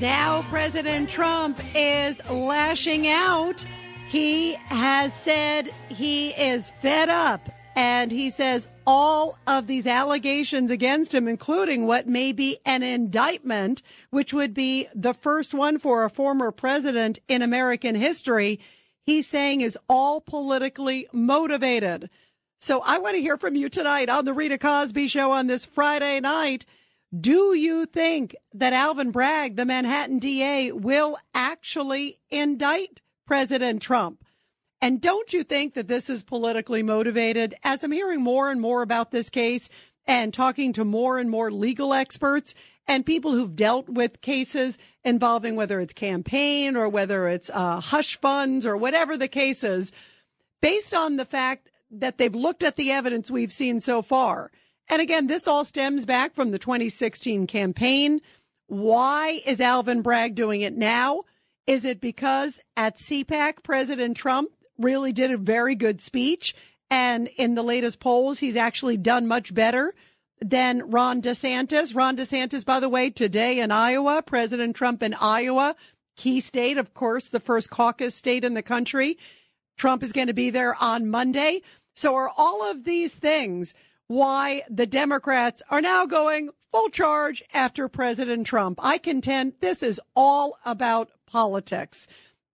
now President Trump is lashing out. He has said he is fed up and he says all of these allegations against him, including what may be an indictment, which would be the first one for a former president in American history, he's saying is all politically motivated. So I want to hear from you tonight on the Rita Cosby show on this Friday night. Do you think that Alvin Bragg, the Manhattan DA, will actually indict President Trump? And don't you think that this is politically motivated? As I'm hearing more and more about this case and talking to more and more legal experts and people who've dealt with cases involving whether it's campaign or whether it's uh, hush funds or whatever the case is, based on the fact that they've looked at the evidence we've seen so far. And again, this all stems back from the 2016 campaign. Why is Alvin Bragg doing it now? Is it because at CPAC, President Trump really did a very good speech. And in the latest polls, he's actually done much better than Ron DeSantis. Ron DeSantis, by the way, today in Iowa, President Trump in Iowa, key state, of course, the first caucus state in the country. Trump is going to be there on Monday. So are all of these things why the Democrats are now going full charge after President Trump? I contend this is all about politics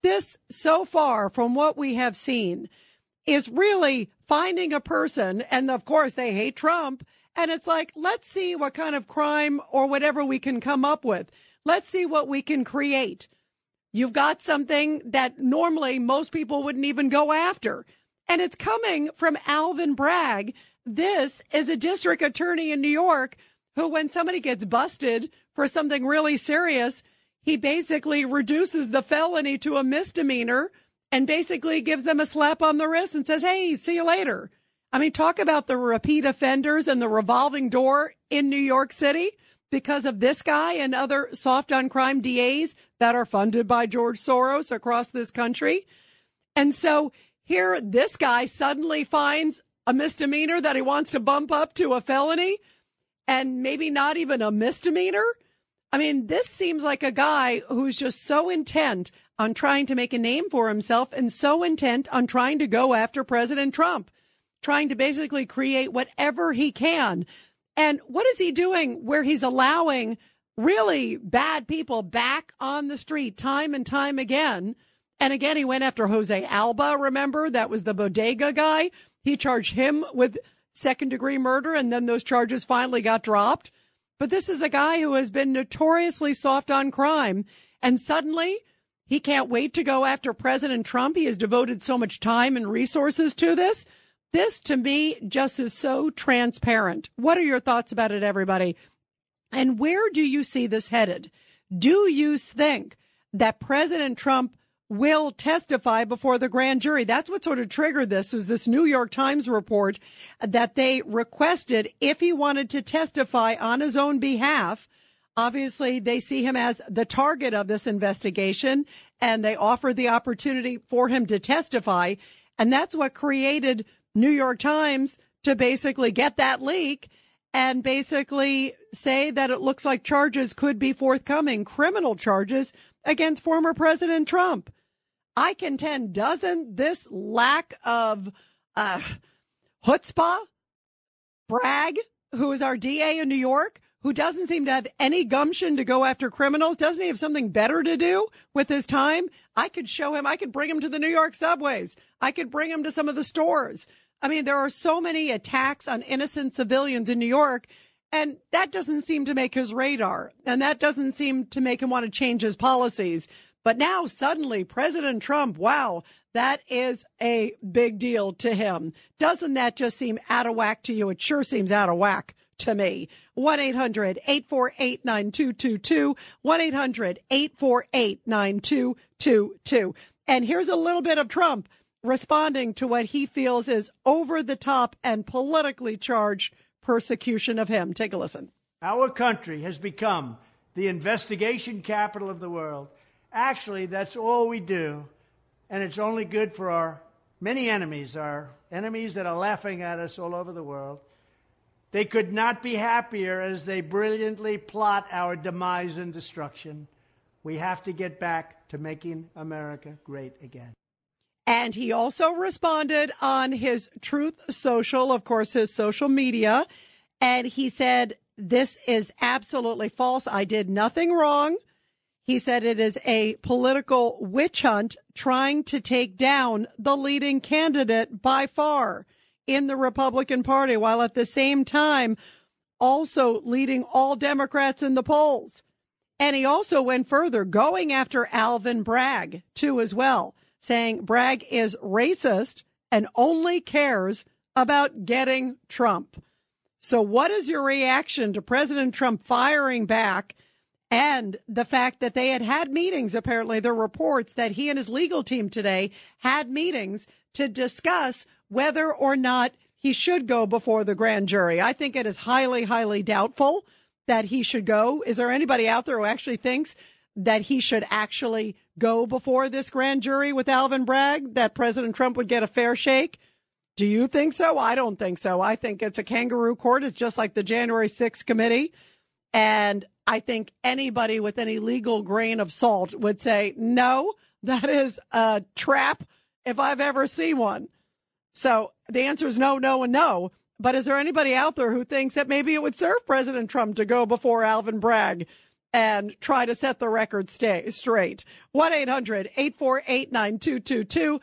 this so far from what we have seen is really finding a person. And of course, they hate Trump. And it's like, let's see what kind of crime or whatever we can come up with. Let's see what we can create. You've got something that normally most people wouldn't even go after. And it's coming from Alvin Bragg. This is a district attorney in New York who, when somebody gets busted for something really serious, he basically reduces the felony to a misdemeanor and basically gives them a slap on the wrist and says, Hey, see you later. I mean, talk about the repeat offenders and the revolving door in New York City because of this guy and other soft on crime DAs that are funded by George Soros across this country. And so here, this guy suddenly finds a misdemeanor that he wants to bump up to a felony and maybe not even a misdemeanor. I mean, this seems like a guy who's just so intent on trying to make a name for himself and so intent on trying to go after President Trump, trying to basically create whatever he can. And what is he doing where he's allowing really bad people back on the street time and time again? And again, he went after Jose Alba. Remember, that was the bodega guy. He charged him with second degree murder, and then those charges finally got dropped. But this is a guy who has been notoriously soft on crime. And suddenly he can't wait to go after President Trump. He has devoted so much time and resources to this. This to me just is so transparent. What are your thoughts about it, everybody? And where do you see this headed? Do you think that President Trump will testify before the grand jury. That's what sort of triggered this was this New York Times report that they requested if he wanted to testify on his own behalf. Obviously, they see him as the target of this investigation and they offered the opportunity for him to testify. And that's what created New York Times to basically get that leak. and basically say that it looks like charges could be forthcoming, criminal charges against former President Trump. I contend, doesn't this lack of uh, chutzpah, Bragg, who is our DA in New York, who doesn't seem to have any gumption to go after criminals, doesn't he have something better to do with his time? I could show him, I could bring him to the New York subways. I could bring him to some of the stores. I mean, there are so many attacks on innocent civilians in New York, and that doesn't seem to make his radar. And that doesn't seem to make him want to change his policies. But now suddenly President Trump, wow, that is a big deal to him. Doesn't that just seem out of whack to you? It sure seems out of whack to me. 1-800-848-9222. 1-800-848-9222. And here's a little bit of Trump responding to what he feels is over the top and politically charged persecution of him. Take a listen. Our country has become the investigation capital of the world. Actually, that's all we do, and it's only good for our many enemies, our enemies that are laughing at us all over the world. They could not be happier as they brilliantly plot our demise and destruction. We have to get back to making America great again. And he also responded on his Truth Social, of course, his social media. And he said, This is absolutely false. I did nothing wrong. He said it is a political witch hunt trying to take down the leading candidate by far in the Republican Party, while at the same time also leading all Democrats in the polls. And he also went further, going after Alvin Bragg, too, as well saying Bragg is racist and only cares about getting Trump. So, what is your reaction to President Trump firing back and the fact that they had had meetings? Apparently, there are reports that he and his legal team today had meetings to discuss whether or not he should go before the grand jury. I think it is highly, highly doubtful that he should go. Is there anybody out there who actually thinks that he should actually go before this grand jury with Alvin Bragg, that President Trump would get a fair shake? Do you think so? I don't think so. I think it's a kangaroo court. It's just like the January 6th committee. And I think anybody with any legal grain of salt would say, no, that is a trap if I've ever seen one. So the answer is no, no, and no. But is there anybody out there who thinks that maybe it would serve President Trump to go before Alvin Bragg and try to set the record stay straight. 1-800-848-9222.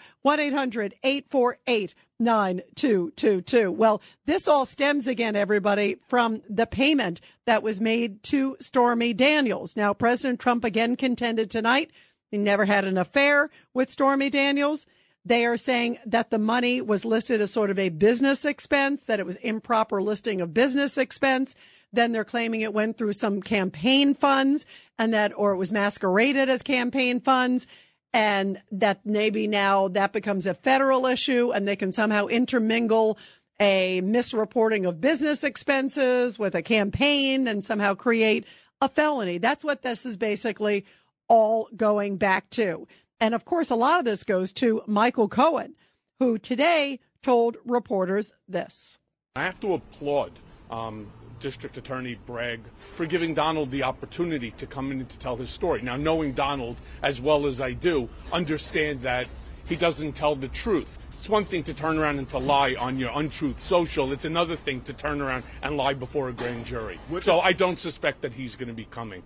1-800-848-9222. Well, this all stems again, everybody, from the payment that was made to Stormy Daniels. Now, President Trump again contended tonight. He never had an affair with Stormy Daniels. They are saying that the money was listed as sort of a business expense, that it was improper listing of business expense. Then they're claiming it went through some campaign funds and that, or it was masqueraded as campaign funds and that maybe now that becomes a federal issue and they can somehow intermingle a misreporting of business expenses with a campaign and somehow create a felony. That's what this is basically all going back to. And of course, a lot of this goes to Michael Cohen, who today told reporters this. I have to applaud um, District Attorney Bragg for giving Donald the opportunity to come in and to tell his story. Now, knowing Donald as well as I do, understand that he doesn't tell the truth. It's one thing to turn around and to lie on your untruth social. It's another thing to turn around and lie before a grand jury. So I don't suspect that he's going to be coming.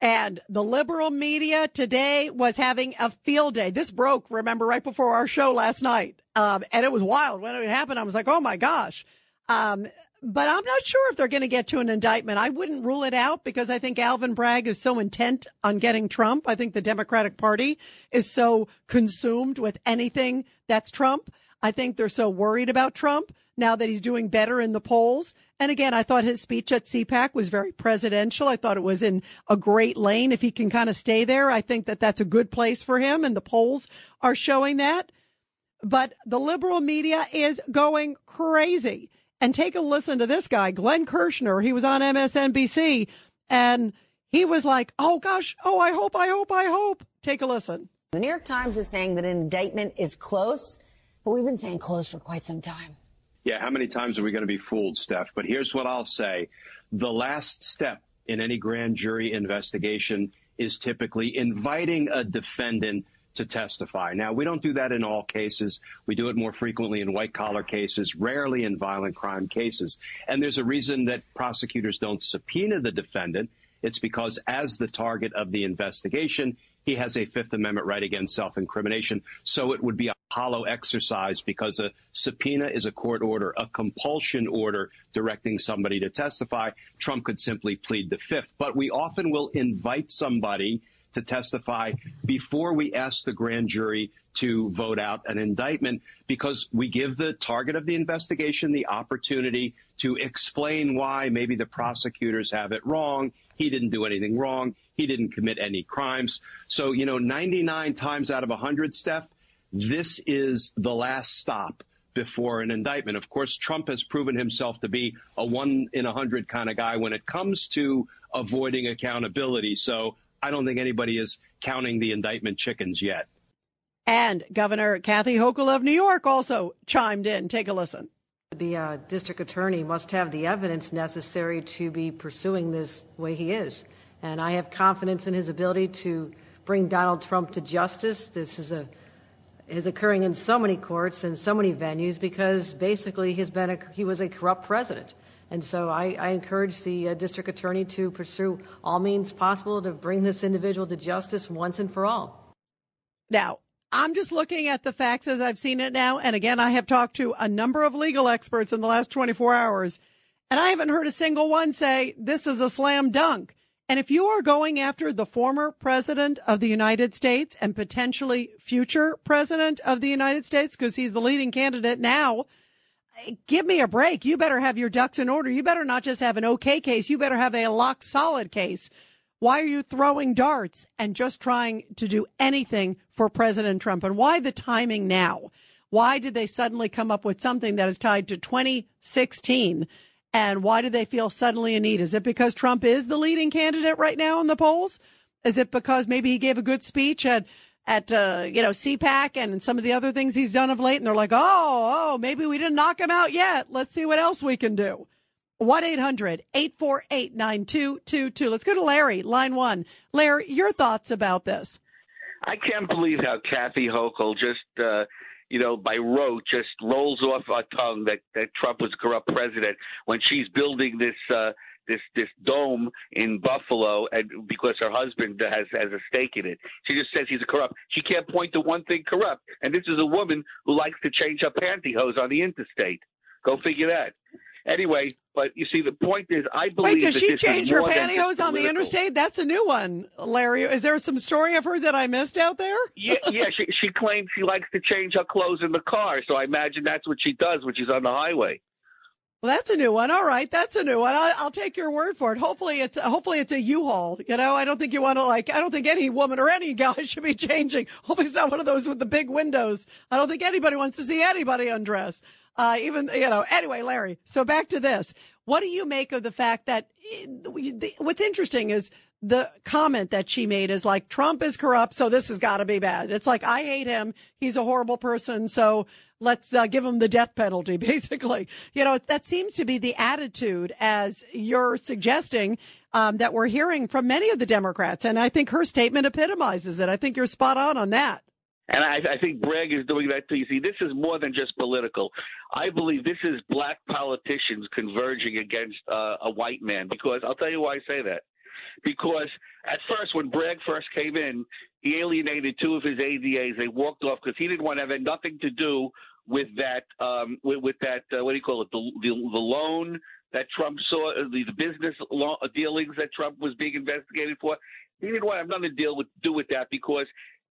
And the liberal media today was having a field day. This broke, remember, right before our show last night. Um, and it was wild. When it happened, I was like, oh my gosh. Um, but I'm not sure if they're going to get to an indictment. I wouldn't rule it out because I think Alvin Bragg is so intent on getting Trump. I think the Democratic Party is so consumed with anything that's Trump. I think they're so worried about Trump now that he's doing better in the polls. And again, I thought his speech at CPAC was very presidential. I thought it was in a great lane. If he can kind of stay there, I think that that's a good place for him. And the polls are showing that. But the liberal media is going crazy and take a listen to this guy, Glenn Kirschner. He was on MSNBC and he was like, oh gosh, oh, I hope, I hope, I hope. Take a listen. The New York Times is saying that an indictment is close, but we've been saying close for quite some time. Yeah, how many times are we going to be fooled, Steph? But here's what I'll say. The last step in any grand jury investigation is typically inviting a defendant to testify. Now, we don't do that in all cases. We do it more frequently in white collar cases, rarely in violent crime cases. And there's a reason that prosecutors don't subpoena the defendant. It's because as the target of the investigation, he has a Fifth Amendment right against self incrimination. So it would be a hollow exercise because a subpoena is a court order, a compulsion order directing somebody to testify. Trump could simply plead the fifth. But we often will invite somebody to testify before we ask the grand jury to vote out an indictment because we give the target of the investigation the opportunity to explain why maybe the prosecutors have it wrong. He didn't do anything wrong. He didn't commit any crimes. So, you know, 99 times out of 100, Steph, this is the last stop before an indictment. Of course, Trump has proven himself to be a one in a hundred kind of guy when it comes to avoiding accountability. So I don't think anybody is counting the indictment chickens yet. And Governor Kathy Hochul of New York also chimed in. Take a listen. The uh, district attorney must have the evidence necessary to be pursuing this way he is. And I have confidence in his ability to bring Donald Trump to justice. This is a is occurring in so many courts and so many venues because basically he's been a, he was a corrupt president. And so I, I encourage the uh, district attorney to pursue all means possible to bring this individual to justice once and for all. Now, I'm just looking at the facts as I've seen it now. And again, I have talked to a number of legal experts in the last 24 hours, and I haven't heard a single one say this is a slam dunk. And if you are going after the former president of the United States and potentially future president of the United States, because he's the leading candidate now, give me a break. You better have your ducks in order. You better not just have an okay case. You better have a lock solid case. Why are you throwing darts and just trying to do anything for President Trump? And why the timing now? Why did they suddenly come up with something that is tied to 2016? And why do they feel suddenly in need? Is it because Trump is the leading candidate right now in the polls? Is it because maybe he gave a good speech at at uh, you know CPAC and some of the other things he's done of late, and they're like, oh, oh, maybe we didn't knock him out yet. Let's see what else we can do. 1 800 848 9222. Let's go to Larry, line one. Larry, your thoughts about this? I can't believe how Kathy Hochul just, uh, you know, by rote, just rolls off our tongue that, that Trump was a corrupt president when she's building this uh, this this dome in Buffalo, and because her husband has has a stake in it, she just says he's a corrupt. She can't point to one thing corrupt, and this is a woman who likes to change her pantyhose on the interstate. Go figure that. Anyway, but you see, the point is, I believe. Wait, does she change her pantyhose on the interstate? That's a new one, Larry. Is there some story of her that I missed out there? yeah, yeah. She she claims she likes to change her clothes in the car, so I imagine that's what she does when she's on the highway. Well, that's a new one. All right, that's a new one. I'll, I'll, take your word for it. Hopefully, it's hopefully it's a U-Haul. You know, I don't think you want to like. I don't think any woman or any guy should be changing. Hopefully, it's not one of those with the big windows. I don't think anybody wants to see anybody undress. Uh, even you know. Anyway, Larry. So back to this. What do you make of the fact that what's interesting is the comment that she made is like Trump is corrupt, so this has got to be bad. It's like I hate him. He's a horrible person. So let's uh, give him the death penalty, basically. You know, that seems to be the attitude as you're suggesting um, that we're hearing from many of the Democrats. And I think her statement epitomizes it. I think you're spot on on that. And I, I think Bragg is doing that too. You see, this is more than just political. I believe this is black politicians converging against uh, a white man. Because I'll tell you why I say that. Because at first, when Bragg first came in, he alienated two of his ADAs. They walked off because he didn't want to have nothing to do with that um, with, with that uh, what do you call it the, the, the loan that Trump saw uh, the, the business uh, dealings that Trump was being investigated for. He didn't want to have nothing to deal with do with that because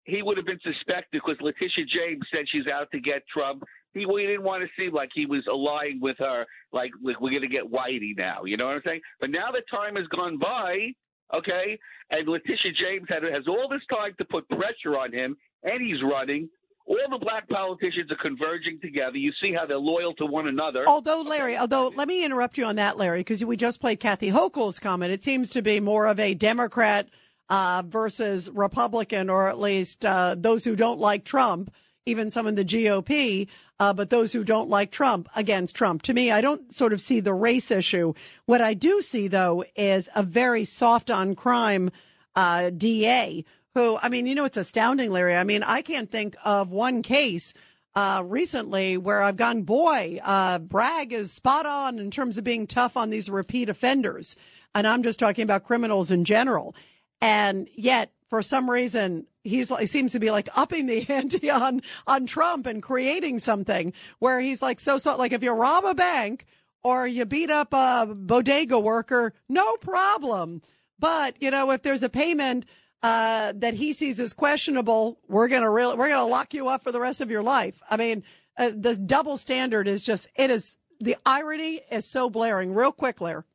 he would have been suspected because Letitia James said she's out to get Trump. He didn't want to seem like he was allying with her, like, like we're going to get Whitey now. You know what I'm saying? But now that time has gone by, okay, and Letitia James had, has all this time to put pressure on him, and he's running all the black politicians are converging together. You see how they're loyal to one another. Although, Larry, although let me interrupt you on that, Larry, because we just played Kathy Hochul's comment. It seems to be more of a Democrat uh, versus Republican, or at least uh, those who don't like Trump. Even some in the GOP, uh, but those who don't like Trump against Trump. To me, I don't sort of see the race issue. What I do see, though, is a very soft on crime uh, DA who, I mean, you know, it's astounding, Larry. I mean, I can't think of one case uh, recently where I've gone, boy, uh, Bragg is spot on in terms of being tough on these repeat offenders. And I'm just talking about criminals in general. And yet, for some reason, he's he seems to be like upping the ante on on Trump and creating something where he's like so so like if you rob a bank or you beat up a bodega worker, no problem. But you know if there's a payment uh, that he sees as questionable, we're gonna really we're gonna lock you up for the rest of your life. I mean, uh, the double standard is just it is the irony is so blaring. Real quick, Lair.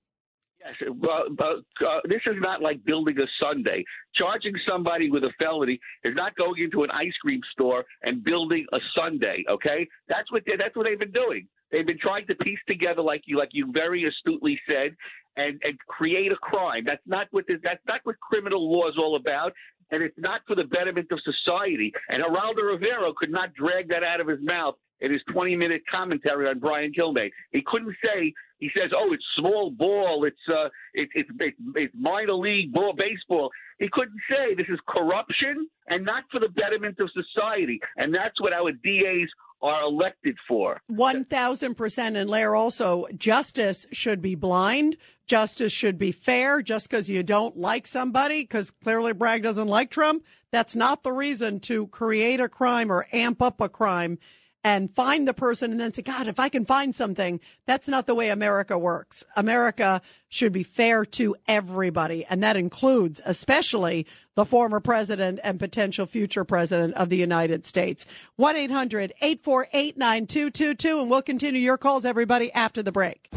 Yes, but, but uh, this is not like building a sundae. Charging somebody with a felony is not going into an ice cream store and building a sundae. Okay, that's what they, that's what they've been doing. They've been trying to piece together, like you like you very astutely said, and and create a crime. That's not what this, that's not what criminal law is all about. And it's not for the betterment of society. And Geraldo Rivera could not drag that out of his mouth in his 20 minute commentary on Brian Kilmeade. He couldn't say, he says, oh, it's small ball, it's, uh, it, it, it, it's minor league ball, baseball. He couldn't say this is corruption and not for the betterment of society. And that's what our DAs are elected for. 1000%. And Lair also, justice should be blind. Justice should be fair. Just because you don't like somebody, because clearly Bragg doesn't like Trump, that's not the reason to create a crime or amp up a crime and find the person and then say, God, if I can find something, that's not the way America works. America should be fair to everybody. And that includes especially the former president and potential future president of the United States. 1-800-848-9222. And we'll continue your calls, everybody, after the break.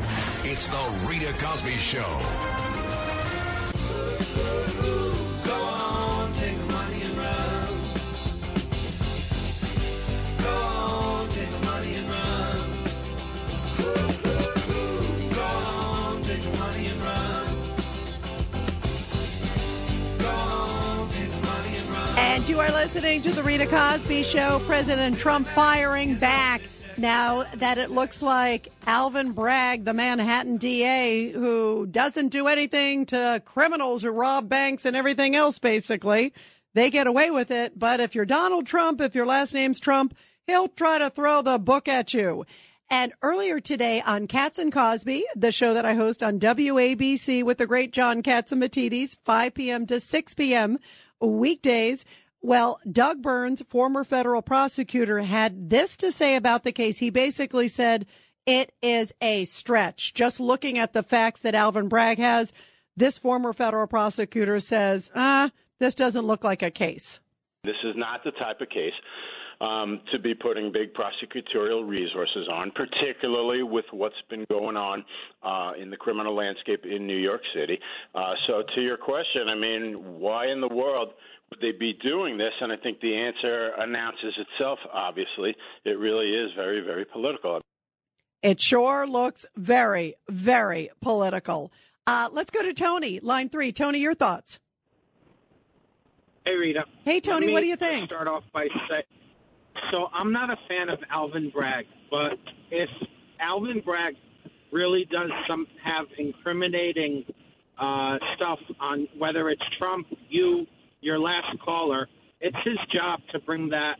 It's the Rita Cosby Show. You are listening to the Rita Cosby Show. President Trump firing back now that it looks like Alvin Bragg, the Manhattan DA, who doesn't do anything to criminals who rob banks and everything else, basically, they get away with it. But if you're Donald Trump, if your last name's Trump, he'll try to throw the book at you. And earlier today on Cats and Cosby, the show that I host on WABC with the great John Catsimatidis, 5 p.m. to 6 p.m. weekdays, well, Doug Burns, former federal prosecutor, had this to say about the case. He basically said it is a stretch. Just looking at the facts that Alvin Bragg has, this former federal prosecutor says, ah, this doesn't look like a case. This is not the type of case um, to be putting big prosecutorial resources on, particularly with what's been going on uh, in the criminal landscape in New York City. Uh, so, to your question, I mean, why in the world would they be doing this? And I think the answer announces itself, obviously. It really is very, very political. It sure looks very, very political. Uh, let's go to Tony, line three. Tony, your thoughts. Hey, Rita. Hey, Tony, what do you think? Start off by saying, so I'm not a fan of Alvin Bragg, but if Alvin Bragg really does some have incriminating uh, stuff on whether it's Trump, you, your last caller, it's his job to bring that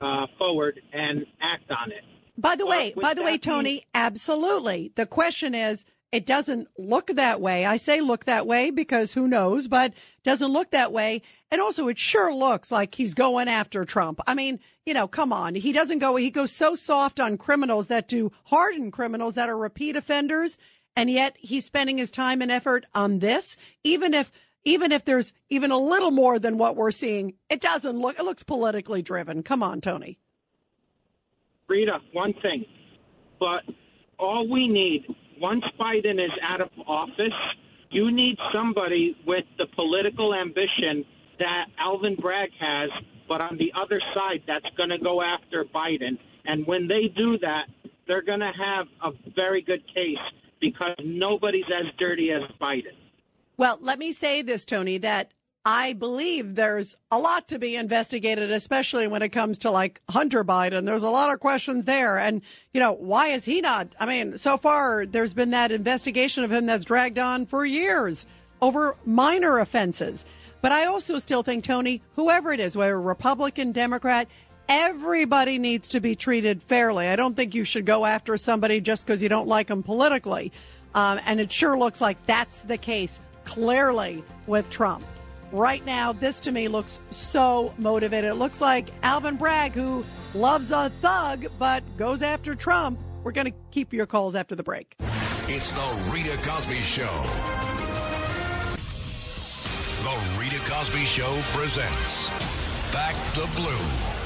uh, forward and act on it. By the way, by the way, Tony, absolutely. The question is, it doesn't look that way. I say look that way because who knows, but doesn't look that way. And also it sure looks like he's going after Trump. I mean, you know, come on. He doesn't go, he goes so soft on criminals that do hardened criminals that are repeat offenders. And yet he's spending his time and effort on this, even if even if there's even a little more than what we're seeing, it doesn't look, it looks politically driven. Come on, Tony. Rita, one thing, but all we need, once Biden is out of office, you need somebody with the political ambition that Alvin Bragg has, but on the other side, that's going to go after Biden. And when they do that, they're going to have a very good case because nobody's as dirty as Biden. Well, let me say this, Tony, that I believe there's a lot to be investigated, especially when it comes to like Hunter Biden. There's a lot of questions there. And, you know, why is he not? I mean, so far there's been that investigation of him that's dragged on for years over minor offenses. But I also still think, Tony, whoever it is, whether Republican, Democrat, everybody needs to be treated fairly. I don't think you should go after somebody just because you don't like them politically. Um, and it sure looks like that's the case clearly with Trump right now, this to me looks so motivated. It looks like Alvin Bragg, who loves a thug but goes after Trump. We're going to keep your calls after the break. It's the Rita Cosby Show. The Rita Cosby Show presents Back the Blue.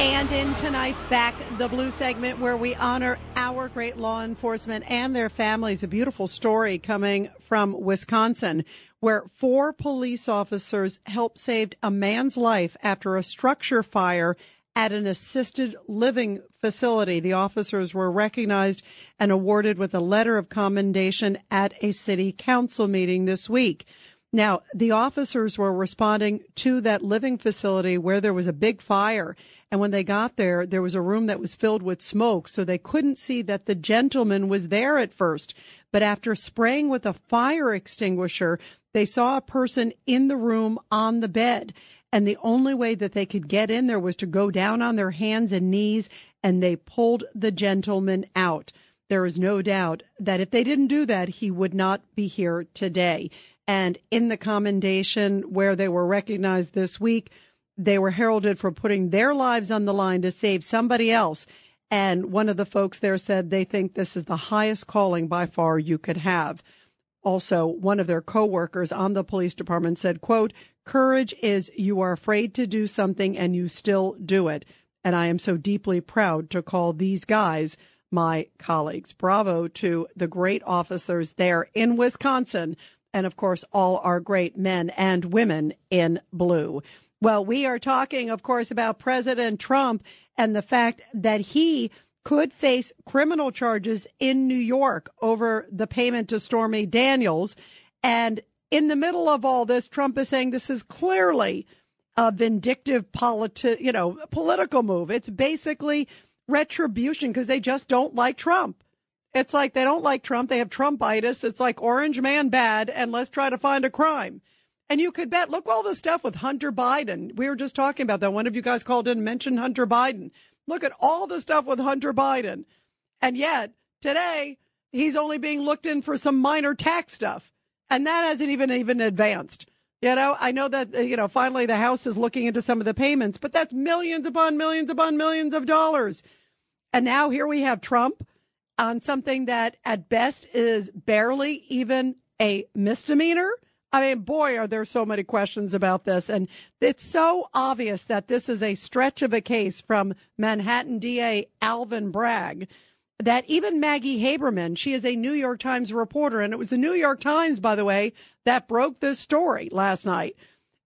And in tonight's Back the Blue segment, where we honor our great law enforcement and their families, a beautiful story coming from Wisconsin, where four police officers helped save a man's life after a structure fire at an assisted living facility. The officers were recognized and awarded with a letter of commendation at a city council meeting this week. Now, the officers were responding to that living facility where there was a big fire. And when they got there, there was a room that was filled with smoke. So they couldn't see that the gentleman was there at first. But after spraying with a fire extinguisher, they saw a person in the room on the bed. And the only way that they could get in there was to go down on their hands and knees and they pulled the gentleman out. There is no doubt that if they didn't do that, he would not be here today. And in the commendation where they were recognized this week, they were heralded for putting their lives on the line to save somebody else. And one of the folks there said they think this is the highest calling by far you could have. Also, one of their coworkers on the police department said, quote, courage is you are afraid to do something and you still do it. And I am so deeply proud to call these guys my colleagues. Bravo to the great officers there in Wisconsin and of course, all our great men and women in blue. Well, we are talking, of course, about President Trump and the fact that he could face criminal charges in New York over the payment to Stormy Daniels. And in the middle of all this, Trump is saying this is clearly a vindictive politi- you know, political move. It's basically retribution because they just don't like Trump. It's like they don't like Trump. They have Trumpitis. It's like orange man bad and let's try to find a crime. And you could bet, look all the stuff with Hunter Biden. We were just talking about that. One of you guys called in and mentioned Hunter Biden. Look at all the stuff with Hunter Biden. And yet today he's only being looked in for some minor tax stuff. And that hasn't even even advanced. You know, I know that, uh, you know, finally the House is looking into some of the payments, but that's millions upon millions upon millions of dollars. And now here we have Trump on something that at best is barely even a misdemeanor. I mean, boy, are there so many questions about this. And it's so obvious that this is a stretch of a case from Manhattan DA Alvin Bragg that even Maggie Haberman, she is a New York Times reporter. And it was the New York Times, by the way, that broke this story last night.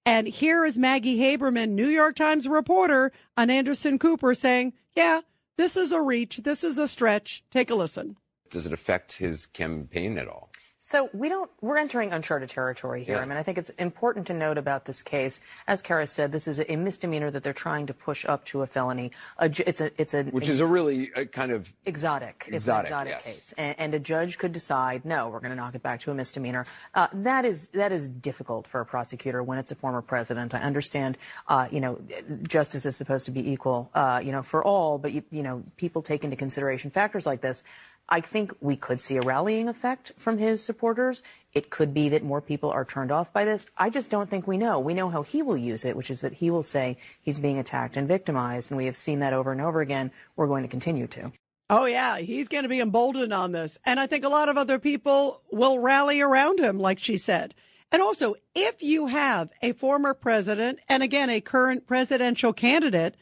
And here is Maggie Haberman, New York Times reporter on Anderson Cooper saying, yeah, this is a reach. This is a stretch. Take a listen. Does it affect his campaign at all? So we don't. We're entering uncharted territory here. Yeah. I mean, I think it's important to note about this case. As Kara said, this is a misdemeanor that they're trying to push up to a felony. A, it's a. It's a. Which a, is a really uh, kind of exotic. Exotic. It's an exotic yes. case, and, and, a judge could decide, no, we're going to knock it back to a misdemeanor. Uh, that is that is difficult for a prosecutor when it's a former president. I understand. Uh, you know, justice is supposed to be equal. Uh, you know, for all, but you, you know, people take into consideration factors like this. I think we could see a rallying effect from his supporters. It could be that more people are turned off by this. I just don't think we know. We know how he will use it, which is that he will say he's being attacked and victimized. And we have seen that over and over again. We're going to continue to. Oh, yeah. He's going to be emboldened on this. And I think a lot of other people will rally around him, like she said. And also, if you have a former president and again, a current presidential candidate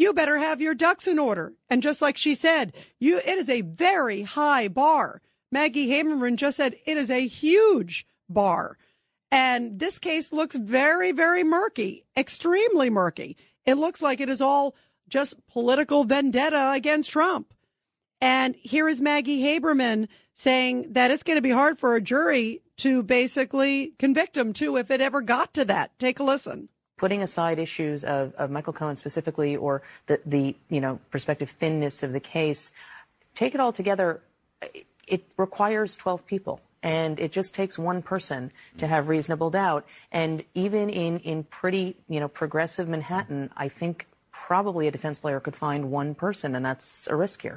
you better have your ducks in order. And just like she said, you, it is a very high bar. Maggie Haberman just said it is a huge bar. And this case looks very, very murky, extremely murky. It looks like it is all just political vendetta against Trump. And here is Maggie Haberman saying that it's going to be hard for a jury to basically convict him too if it ever got to that. Take a listen. Putting aside issues of, of Michael Cohen specifically or the, the, you know, prospective thinness of the case, take it all together, it requires 12 people. And it just takes one person to have reasonable doubt. And even in, in pretty, you know, progressive Manhattan, I think probably a defense lawyer could find one person, and that's a risk here.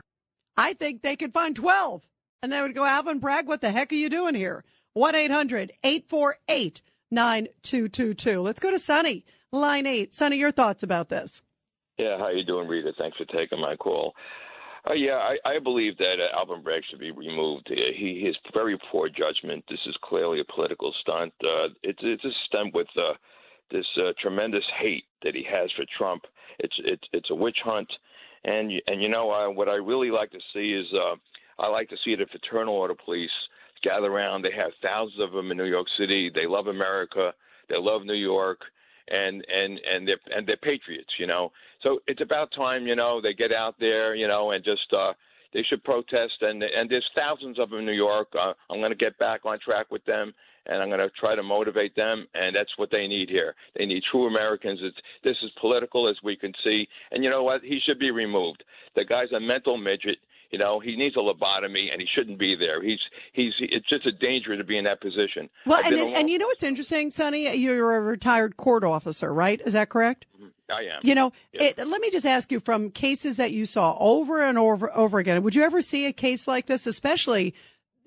I think they could find 12. And they would go, Alvin Bragg, what the heck are you doing here? 1 800 848 9222. Let's go to Sunny, line eight. Sunny, your thoughts about this? Yeah, how you doing, Rita? Thanks for taking my call. Uh, yeah, I, I believe that uh, Alvin Bragg should be removed. Uh, he his very poor judgment. This is clearly a political stunt. Uh, it's it's a stunt with uh, this uh, tremendous hate that he has for Trump. It's it's it's a witch hunt, and and you know uh, what I really like to see is uh, I like to see the fraternal order police gather around. They have thousands of them in New York City. They love America. They love New York and and and they're and they're patriots, you know. So it's about time, you know, they get out there, you know, and just uh they should protest and and there's thousands of them in New York. Uh, I'm going to get back on track with them and I'm going to try to motivate them and that's what they need here. They need true Americans. It's this is political as we can see. And you know what? He should be removed. The guy's a mental midget. You know, he needs a lobotomy, and he shouldn't be there. He's he's it's just a danger to be in that position. Well, and and you know what's interesting, Sonny? You're a retired court officer, right? Is that correct? Mm-hmm. I am. You know, it, let me just ask you from cases that you saw over and over over again. Would you ever see a case like this, especially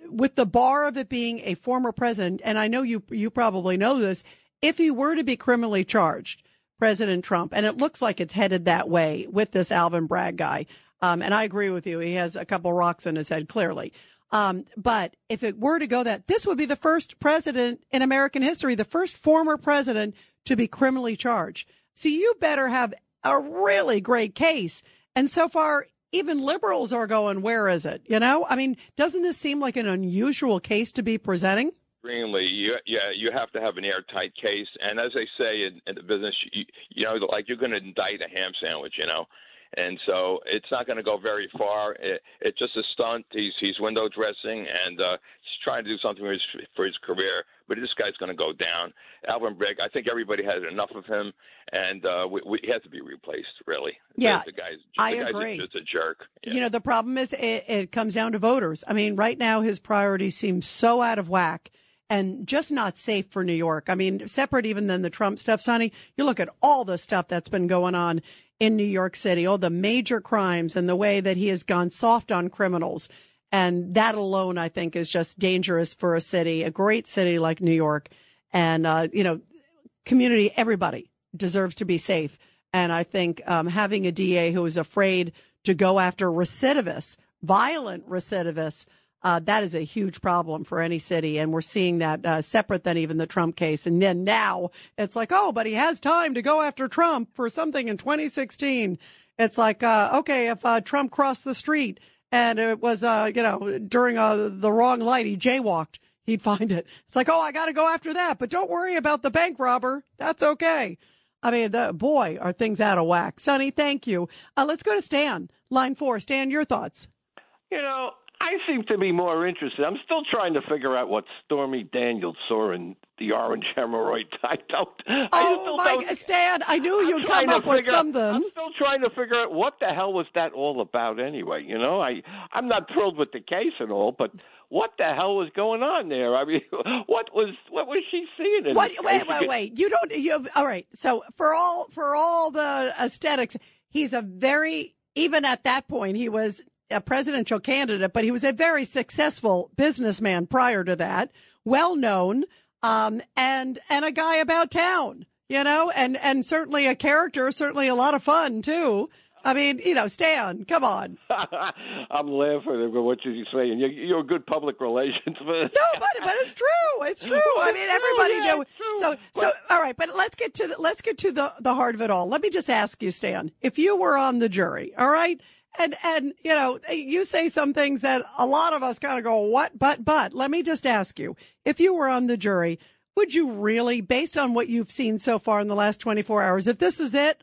with the bar of it being a former president? And I know you you probably know this. If he were to be criminally charged, President Trump, and it looks like it's headed that way with this Alvin Bragg guy. Um, and I agree with you. He has a couple rocks in his head, clearly. Um, but if it were to go that, this would be the first president in American history, the first former president to be criminally charged. So you better have a really great case. And so far, even liberals are going, where is it? You know, I mean, doesn't this seem like an unusual case to be presenting? Extremely. You, yeah, you have to have an airtight case. And as they say in, in the business, you, you know, like you're going to indict a ham sandwich, you know and so it's not going to go very far. It, it's just a stunt. He's he's window dressing and uh, he's trying to do something for his for his career. But this guy's going to go down. Alvin Bragg, I think everybody has enough of him, and uh, we, we, he has to be replaced. Really, yeah, the, guy's I the agree. Just a jerk. Yeah. You know, the problem is it, it comes down to voters. I mean, right now his priorities seem so out of whack and just not safe for New York. I mean, separate even than the Trump stuff, Sonny. You look at all the stuff that's been going on in New York City, all the major crimes and the way that he has gone soft on criminals. And that alone, I think, is just dangerous for a city, a great city like New York. And, uh, you know, community, everybody deserves to be safe. And I think um, having a DA who is afraid to go after recidivists, violent recidivists, uh, that is a huge problem for any city. And we're seeing that uh, separate than even the Trump case. And then now it's like, oh, but he has time to go after Trump for something in 2016. It's like, uh, okay, if uh, Trump crossed the street and it was, uh, you know, during uh, the wrong light, he jaywalked, he'd find it. It's like, oh, I got to go after that. But don't worry about the bank robber. That's okay. I mean, the, boy, are things out of whack. Sonny, thank you. let's go to Stan, line four. Stan, your thoughts. You know, I seem to be more interested. I'm still trying to figure out what Stormy Daniels saw in the orange hemorrhoid. I don't. Oh I my don't, Stan! I knew I'm you'd come up with something. I'm still trying to figure out what the hell was that all about anyway. You know, I I'm not thrilled with the case and all, but what the hell was going on there? I mean, what was what was she seeing? In what, wait, wait, wait! You don't. You all right? So for all for all the aesthetics, he's a very even at that point he was a presidential candidate, but he was a very successful businessman prior to that, well known, um, and and a guy about town, you know, and and certainly a character, certainly a lot of fun too. I mean, you know, Stan, come on. I'm laughing at what you're saying. You're, you're a good public relations man. no, but but it's true. It's true. I mean, everybody yeah, knew. So so all right, but let's get to the, let's get to the the heart of it all. Let me just ask you, Stan, if you were on the jury, all right, and, and, you know, you say some things that a lot of us kind of go, what, but, but let me just ask you, if you were on the jury, would you really, based on what you've seen so far in the last 24 hours, if this is it,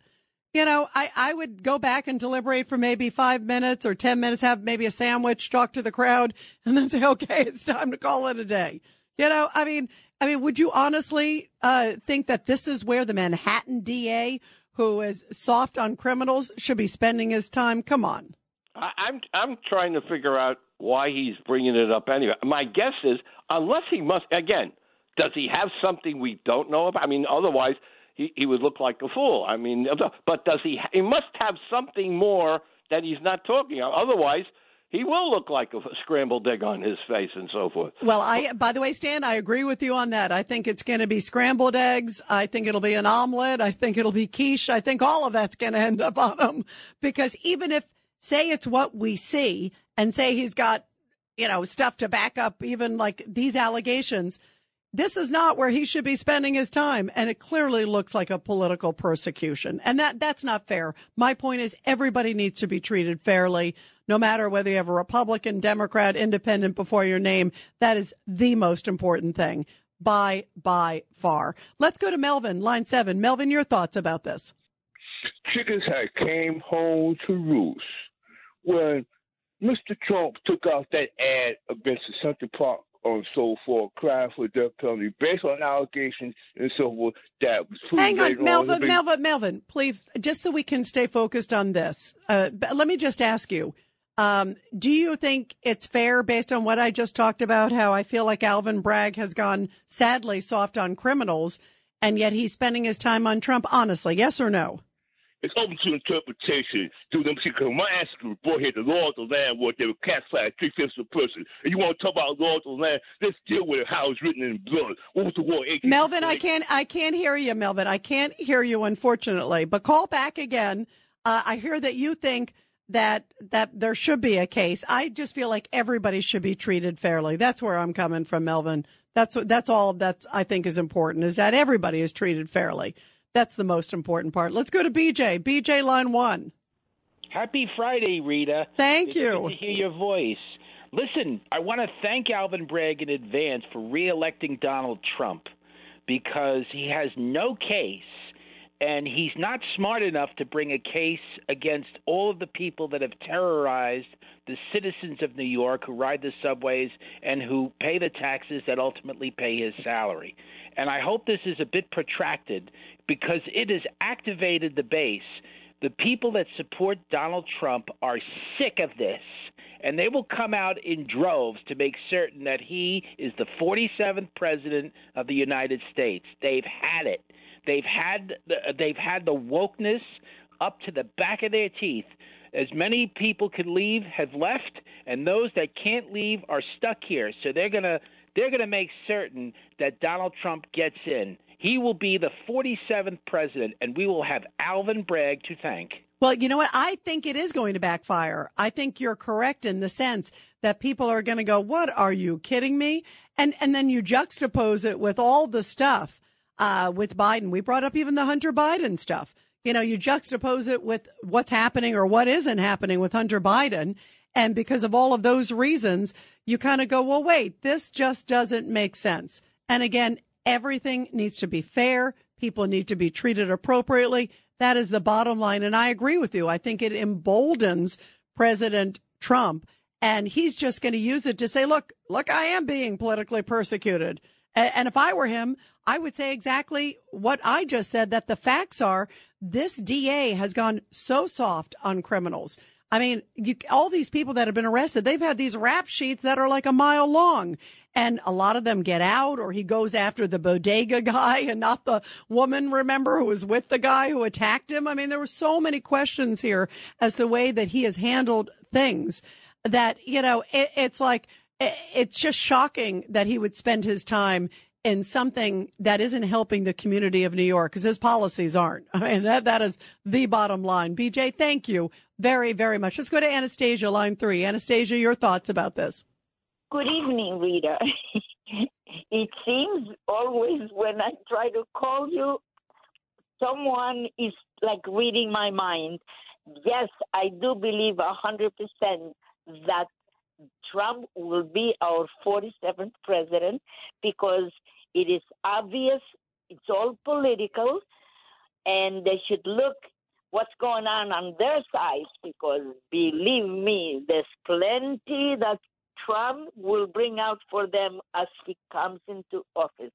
you know, I, I would go back and deliberate for maybe five minutes or 10 minutes, have maybe a sandwich, talk to the crowd, and then say, okay, it's time to call it a day. You know, I mean, I mean, would you honestly uh, think that this is where the Manhattan DA, who is soft on criminals, should be spending his time? Come on. I'm I'm trying to figure out why he's bringing it up anyway. My guess is, unless he must again, does he have something we don't know about? I mean, otherwise he he would look like a fool. I mean, but does he? He must have something more that he's not talking about. Otherwise, he will look like a scrambled egg on his face and so forth. Well, I, by the way, Stan, I agree with you on that. I think it's going to be scrambled eggs. I think it'll be an omelet. I think it'll be quiche. I think all of that's going to end up on him because even if, say it's what we see and say he's got, you know, stuff to back up even like these allegations, this is not where he should be spending his time. And it clearly looks like a political persecution. And that, that's not fair. My point is everybody needs to be treated fairly, no matter whether you have a Republican, Democrat, independent before your name. That is the most important thing by, by far. Let's go to Melvin, line seven. Melvin, your thoughts about this. Chickens had came home to roost when Mr. Trump took out that ad against the Central Park and so forth, crying for death penalty based on allegations and so forth that was Hang on, Melvin, on Melvin, Melvin, please, just so we can stay focused on this. Uh, let me just ask you. Um, do you think it's fair based on what I just talked about? How I feel like Alvin Bragg has gone sadly soft on criminals and yet he's spending his time on Trump. Honestly, yes or no? It's open to interpretation through them. Because my answer report here, the law of the land was they were classified three fifths of a person. And you want to talk about law of the land? Let's deal with it, how it's written in blood. What was the war? Melvin, I can't, I can't hear you, Melvin. I can't hear you, unfortunately. But call back again. Uh, I hear that you think that that there should be a case. I just feel like everybody should be treated fairly. That's where I'm coming from, Melvin. That's that's all that's I think is important is that everybody is treated fairly. That's the most important part. Let's go to BJ. BJ, line one. Happy Friday, Rita. Thank it's you. To hear your voice. Listen, I want to thank Alvin Bragg in advance for reelecting Donald Trump because he has no case and he's not smart enough to bring a case against all of the people that have terrorized the citizens of New York who ride the subways and who pay the taxes that ultimately pay his salary. And I hope this is a bit protracted because it has activated the base. The people that support Donald Trump are sick of this, and they will come out in droves to make certain that he is the 47th president of the United States. They've had it. They've had the, they've had the wokeness up to the back of their teeth. As many people can leave have left, and those that can't leave are stuck here. So they're gonna they're gonna make certain that Donald Trump gets in. He will be the 47th president, and we will have Alvin Bragg to thank. Well, you know what? I think it is going to backfire. I think you're correct in the sense that people are going to go, "What are you kidding me?" And and then you juxtapose it with all the stuff uh, with Biden. We brought up even the Hunter Biden stuff. You know, you juxtapose it with what's happening or what isn't happening with Hunter Biden. And because of all of those reasons, you kind of go, well, wait, this just doesn't make sense. And again, Everything needs to be fair. People need to be treated appropriately. That is the bottom line. And I agree with you. I think it emboldens President Trump. And he's just going to use it to say, look, look, I am being politically persecuted. And if I were him, I would say exactly what I just said that the facts are this DA has gone so soft on criminals. I mean, you, all these people that have been arrested, they've had these rap sheets that are like a mile long and a lot of them get out or he goes after the bodega guy and not the woman, remember, who was with the guy who attacked him. I mean, there were so many questions here as the way that he has handled things that, you know, it, it's like, it's just shocking that he would spend his time in something that isn't helping the community of New York because his policies aren't. I mean, that, that is the bottom line. BJ, thank you very, very much. Let's go to Anastasia, line three. Anastasia, your thoughts about this. Good evening, Rita. it seems always when I try to call you, someone is like reading my mind. Yes, I do believe a hundred percent that Trump will be our 47th president because it is obvious it's all political and they should look what's going on on their side because believe me there's plenty that Trump will bring out for them as he comes into office.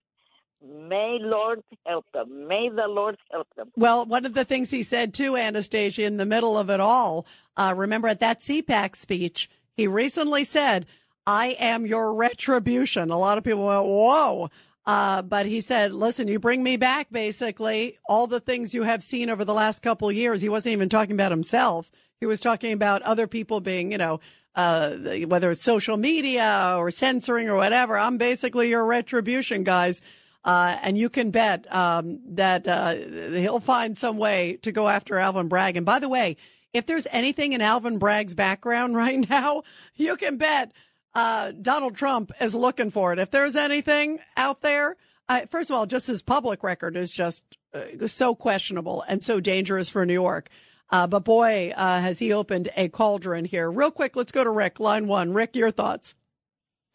May Lord help them. May the Lord help them. Well, one of the things he said too, Anastasia, in the middle of it all, uh, remember at that CPAC speech, he recently said, I am your retribution. A lot of people went, whoa. Uh, but he said, listen, you bring me back, basically, all the things you have seen over the last couple years. He wasn't even talking about himself. He was talking about other people being, you know, uh, whether it's social media or censoring or whatever. I'm basically your retribution, guys. Uh, and you can bet um, that uh, he'll find some way to go after Alvin Bragg. And by the way, if there's anything in Alvin Bragg's background right now, you can bet uh, Donald Trump is looking for it. If there's anything out there, uh, first of all, just his public record is just uh, so questionable and so dangerous for New York. Uh, but boy, uh, has he opened a cauldron here. Real quick, let's go to Rick, line one. Rick, your thoughts.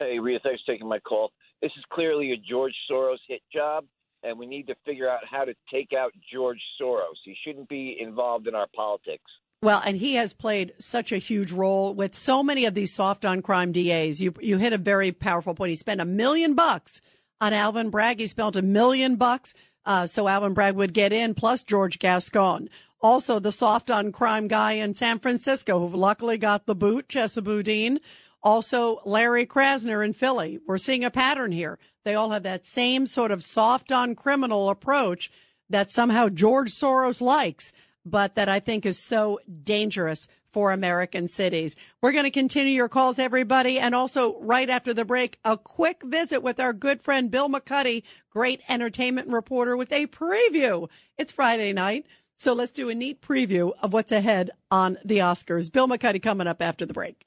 Hey, Rita, thanks for taking my call. This is clearly a George Soros hit job, and we need to figure out how to take out George Soros. He shouldn't be involved in our politics. Well, and he has played such a huge role with so many of these soft on crime DAs. You you hit a very powerful point. He spent a million bucks on Alvin Bragg. He spent a million bucks uh, so Alvin Bragg would get in, plus George Gascon. Also, the soft on crime guy in San Francisco, who luckily got the boot, Chesa Boudin. Also, Larry Krasner in Philly. We're seeing a pattern here. They all have that same sort of soft on criminal approach that somehow George Soros likes but that I think is so dangerous for American cities. We're going to continue your calls, everybody. And also, right after the break, a quick visit with our good friend Bill McCuddy, great entertainment reporter, with a preview. It's Friday night. So let's do a neat preview of what's ahead on the Oscars. Bill McCuddy coming up after the break.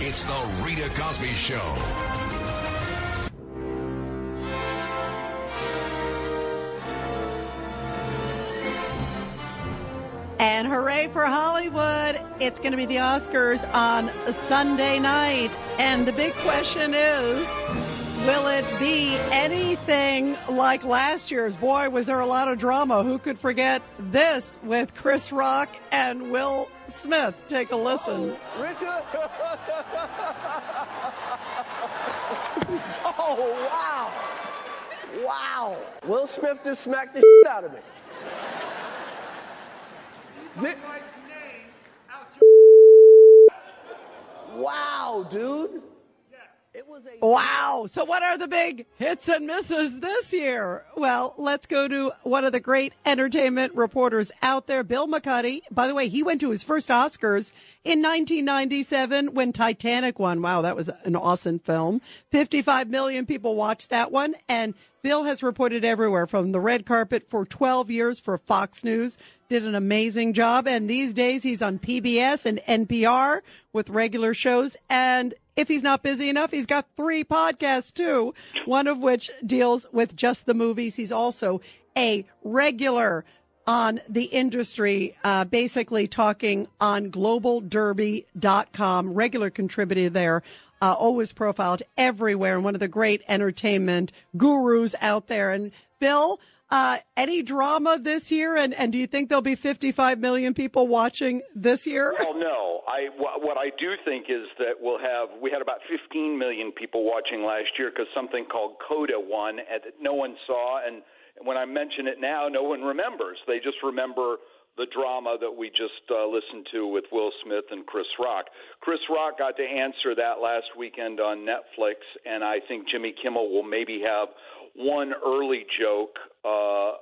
It's the Rita Cosby Show. And hooray for Hollywood! It's going to be the Oscars on Sunday night. And the big question is will it be anything like last year's? Boy, was there a lot of drama. Who could forget this with Chris Rock and Will Smith? Take a listen. Oh, Richard! oh, wow! Wow! Will Smith just smacked the shit out of me. Wow, dude. Wow. So what are the big hits and misses this year? Well, let's go to one of the great entertainment reporters out there, Bill McCuddy. By the way, he went to his first Oscars in 1997 when Titanic won. Wow, that was an awesome film. 55 million people watched that one. And Bill has reported everywhere from the red carpet for 12 years for Fox News. Did an amazing job. And these days he's on PBS and NPR with regular shows. And if he's not busy enough, he's got three podcasts too, one of which deals with just the movies. He's also a regular on the industry, uh, basically talking on goldderby.com, regular contributor there uh, always profiled everywhere and one of the great entertainment gurus out there. And Bill, uh, any drama this year? And, and do you think there'll be 55 million people watching this year? Well, no. I, what I do think is that we'll have, we had about 15 million people watching last year because something called Coda won that no one saw. And when I mention it now, no one remembers. They just remember the drama that we just uh, listened to with Will Smith and Chris Rock. Chris Rock got to answer that last weekend on Netflix, and I think Jimmy Kimmel will maybe have one early joke, uh,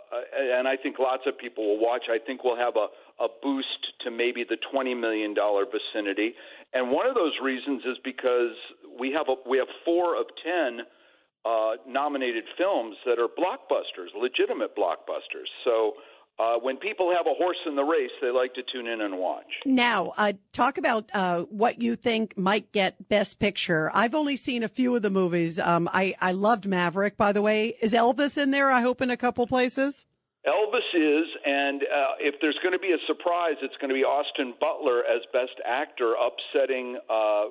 and I think lots of people will watch. I think we'll have a, a boost to maybe the twenty million dollar vicinity, and one of those reasons is because we have a, we have four of ten uh, nominated films that are blockbusters, legitimate blockbusters. So uh, when people have a horse in the race, they like to tune in and watch. Now, uh, talk about uh, what you think might get Best Picture. I've only seen a few of the movies. Um, I, I loved Maverick, by the way. Is Elvis in there? I hope in a couple places. Elvis is, and uh, if there's going to be a surprise, it's going to be Austin Butler as Best Actor upsetting uh,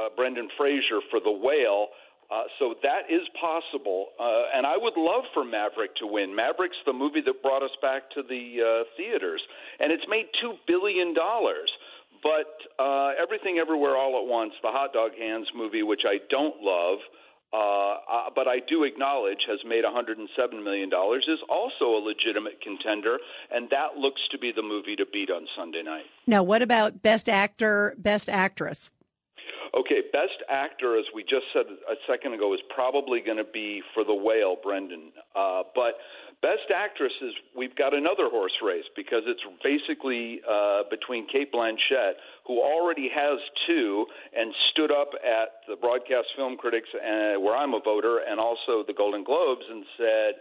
uh, Brendan Fraser for The Whale. Uh, so that is possible, uh, and I would love for Maverick to win. Maverick's the movie that brought us back to the uh, theaters, and it's made two billion dollars. but uh, Everything Everywhere All at Once, the Hot Dog Hands movie, which I don't love, uh, uh, but I do acknowledge has made $107 million, is also a legitimate contender, and that looks to be the movie to beat on Sunday night. Now, what about Best Actor, Best Actress? Okay, Best Actor, as we just said a second ago, is probably going to be for The Whale, Brendan. Uh, but Best Actress is we've got another horse race because it's basically uh, between Cate Blanchett, who already has two and stood up at the Broadcast Film Critics, uh, where I'm a voter, and also the Golden Globes, and said,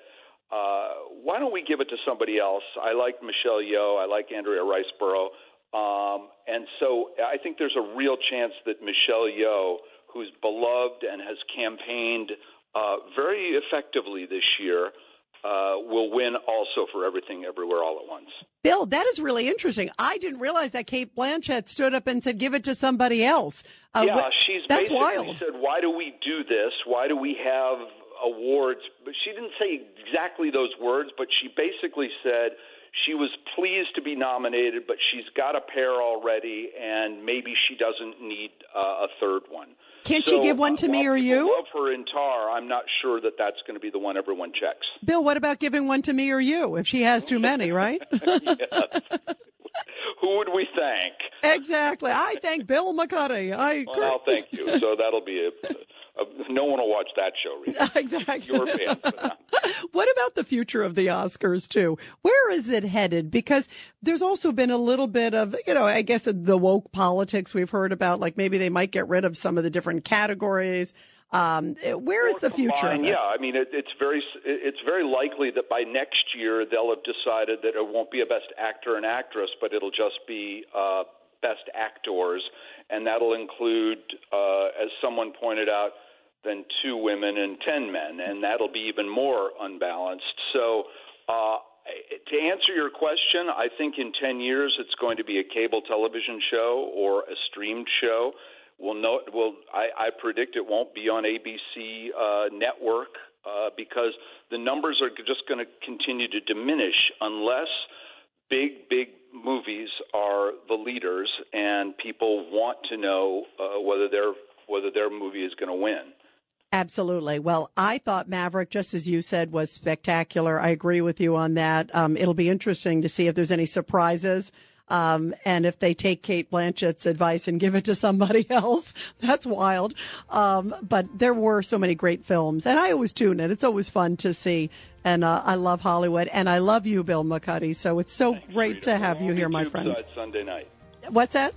uh, "Why don't we give it to somebody else?" I like Michelle Yeoh, I like Andrea Riseborough, um, and so I think there's a real chance that Michelle Yeoh, who's beloved and has campaigned uh, very effectively this year uh, will win also for everything everywhere all at once. Bill, that is really interesting. I didn't realize that Cate Blanchett stood up and said, "Give it to somebody else." Uh, yeah, wh- she's that's basically wild. said, "Why do we do this? Why do we have awards?" But she didn't say exactly those words, but she basically said she was pleased to be nominated, but she's got a pair already, and maybe she doesn't need uh, a third one. Can't so, you give one to uh, me or you? Love her in Tar. I'm not sure that that's going to be the one everyone checks. Bill, what about giving one to me or you if she has too many, right? Who would we thank? exactly. I thank Bill McCuddy. I. Well, thank you. So that'll be a. a no one will watch that show. Rita. exactly. Fan. What about the future of the Oscars too? Where is it headed? Because there's also been a little bit of, you know, I guess the woke politics we've heard about, like maybe they might get rid of some of the different categories. Um, where is the future of Fine, yeah, I mean, it, it's very it's very likely that by next year they'll have decided that it won't be a best actor and actress, but it'll just be uh, best actors, and that'll include, uh, as someone pointed out, then two women and ten men, and that'll be even more unbalanced. So. Uh, to answer your question, I think in 10 years it's going to be a cable television show or a streamed show. We'll know. I, I predict it won't be on ABC uh, network uh, because the numbers are just going to continue to diminish unless big, big movies are the leaders and people want to know uh, whether their whether their movie is going to win. Absolutely. Well, I thought Maverick, just as you said, was spectacular. I agree with you on that. Um, it'll be interesting to see if there's any surprises. Um, and if they take Cate Blanchett's advice and give it to somebody else, that's wild. Um, but there were so many great films and I always tune in. It's always fun to see. And, uh, I love Hollywood and I love you, Bill McCuddy. So it's so great to have you here, my friend. Sunday night. What's that?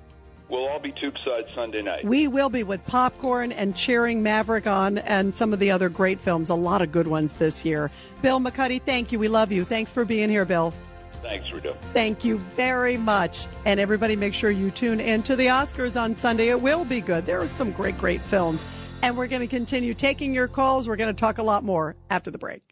We'll all be tube side Sunday night. We will be with popcorn and cheering Maverick on and some of the other great films. A lot of good ones this year. Bill McCuddy, thank you. We love you. Thanks for being here, Bill. Thanks, Rita. Thank you very much. And everybody, make sure you tune in to the Oscars on Sunday. It will be good. There are some great, great films. And we're going to continue taking your calls. We're going to talk a lot more after the break.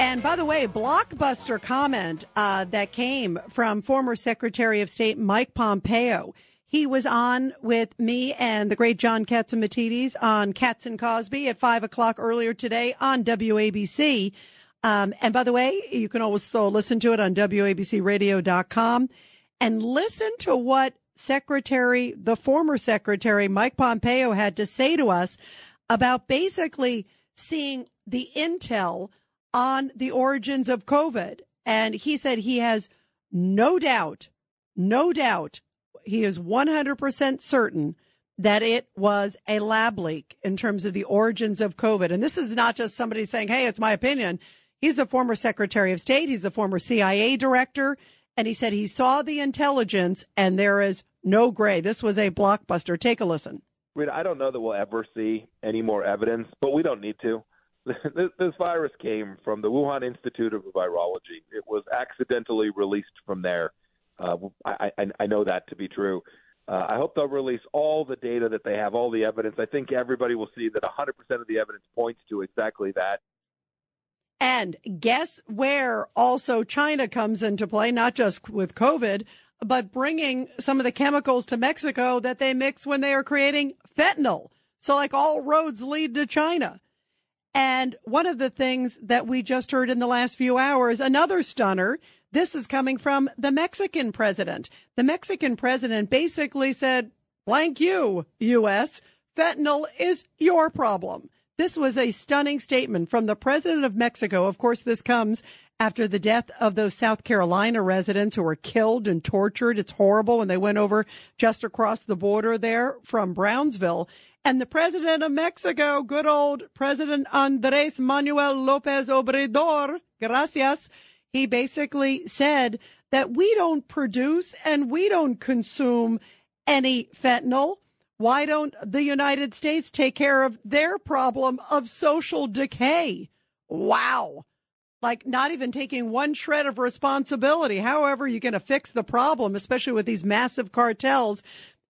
And by the way, blockbuster comment uh, that came from former Secretary of State Mike Pompeo. He was on with me and the great John Catsimatidis on Cats and Cosby at five o'clock earlier today on WABC. Um, and by the way, you can also listen to it on WABCradio.com and listen to what Secretary, the former Secretary Mike Pompeo had to say to us about basically seeing the intel on the origins of COVID. And he said he has no doubt, no doubt, he is 100% certain that it was a lab leak in terms of the origins of COVID. And this is not just somebody saying, Hey, it's my opinion. He's a former secretary of state. He's a former CIA director. And he said he saw the intelligence and there is no gray. This was a blockbuster. Take a listen. I don't know that we'll ever see any more evidence, but we don't need to. This, virus came from the Wuhan Institute of Virology. It was accidentally released from there. Uh, I, I, I know that to be true. Uh, I hope they'll release all the data that they have, all the evidence. I think everybody will see that 100% of the evidence points to exactly that. And guess where also China comes into play, not just with COVID, but bringing some of the chemicals to Mexico that they mix when they are creating fentanyl. So, like, all roads lead to China. And one of the things that we just heard in the last few hours, another stunner, this is coming from the Mexican president. The Mexican president basically said, blank you, U.S., fentanyl is your problem. This was a stunning statement from the president of Mexico. Of course, this comes after the death of those South Carolina residents who were killed and tortured. It's horrible when they went over just across the border there from Brownsville. And the president of Mexico, good old President Andres Manuel Lopez Obrador, gracias, he basically said that we don't produce and we don't consume any fentanyl. Why don't the United States take care of their problem of social decay? Wow. Like not even taking one shred of responsibility. However, you're going to fix the problem, especially with these massive cartels,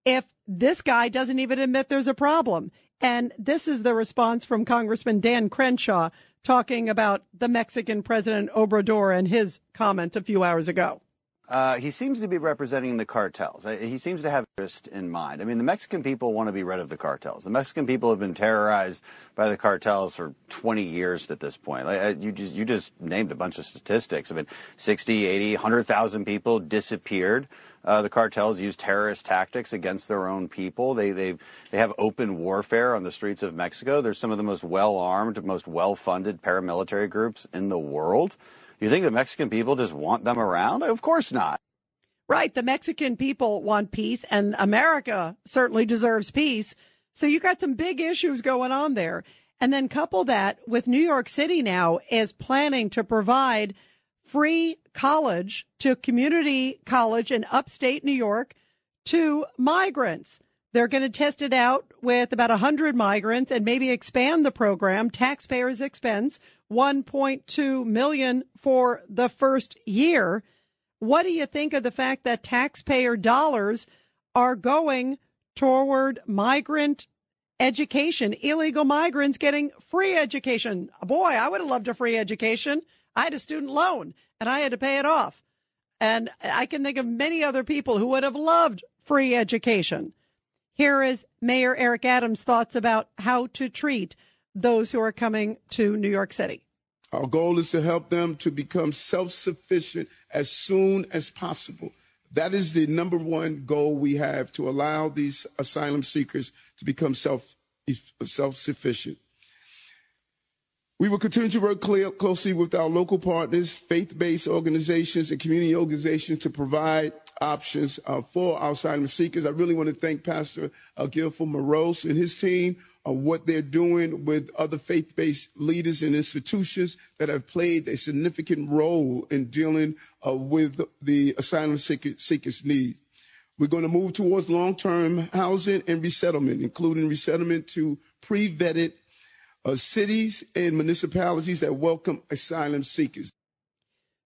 if this guy doesn't even admit there's a problem. And this is the response from Congressman Dan Crenshaw talking about the Mexican President Obrador and his comments a few hours ago. Uh, he seems to be representing the cartels. Uh, he seems to have interest in mind. I mean, the Mexican people want to be rid of the cartels. The Mexican people have been terrorized by the cartels for 20 years at this point. Uh, you just you just named a bunch of statistics. I mean, 60, 80, 100,000 people disappeared. Uh, the cartels use terrorist tactics against their own people. They they they have open warfare on the streets of Mexico. They're some of the most well armed, most well funded paramilitary groups in the world. You think the Mexican people just want them around? Of course not. Right. The Mexican people want peace and America certainly deserves peace. So you got some big issues going on there. And then couple that with New York City now is planning to provide free college to community college in upstate New York to migrants. They're going to test it out with about 100 migrants and maybe expand the program, taxpayers' expense, 1.2 million for the first year. What do you think of the fact that taxpayer dollars are going toward migrant education, illegal migrants getting free education? Boy, I would have loved a free education. I had a student loan and I had to pay it off. And I can think of many other people who would have loved free education. Here is Mayor Eric Adams' thoughts about how to treat those who are coming to New York City. Our goal is to help them to become self sufficient as soon as possible. That is the number one goal we have to allow these asylum seekers to become self self sufficient. We will continue to work closely with our local partners, faith based organizations, and community organizations to provide options uh, for our asylum seekers. I really want to thank Pastor uh, Gilford Monrose and his team on what they're doing with other faith based leaders and institutions that have played a significant role in dealing uh, with the asylum seeker, seekers' needs. We're going to move towards long term housing and resettlement, including resettlement to pre vetted uh, cities and municipalities that welcome asylum seekers.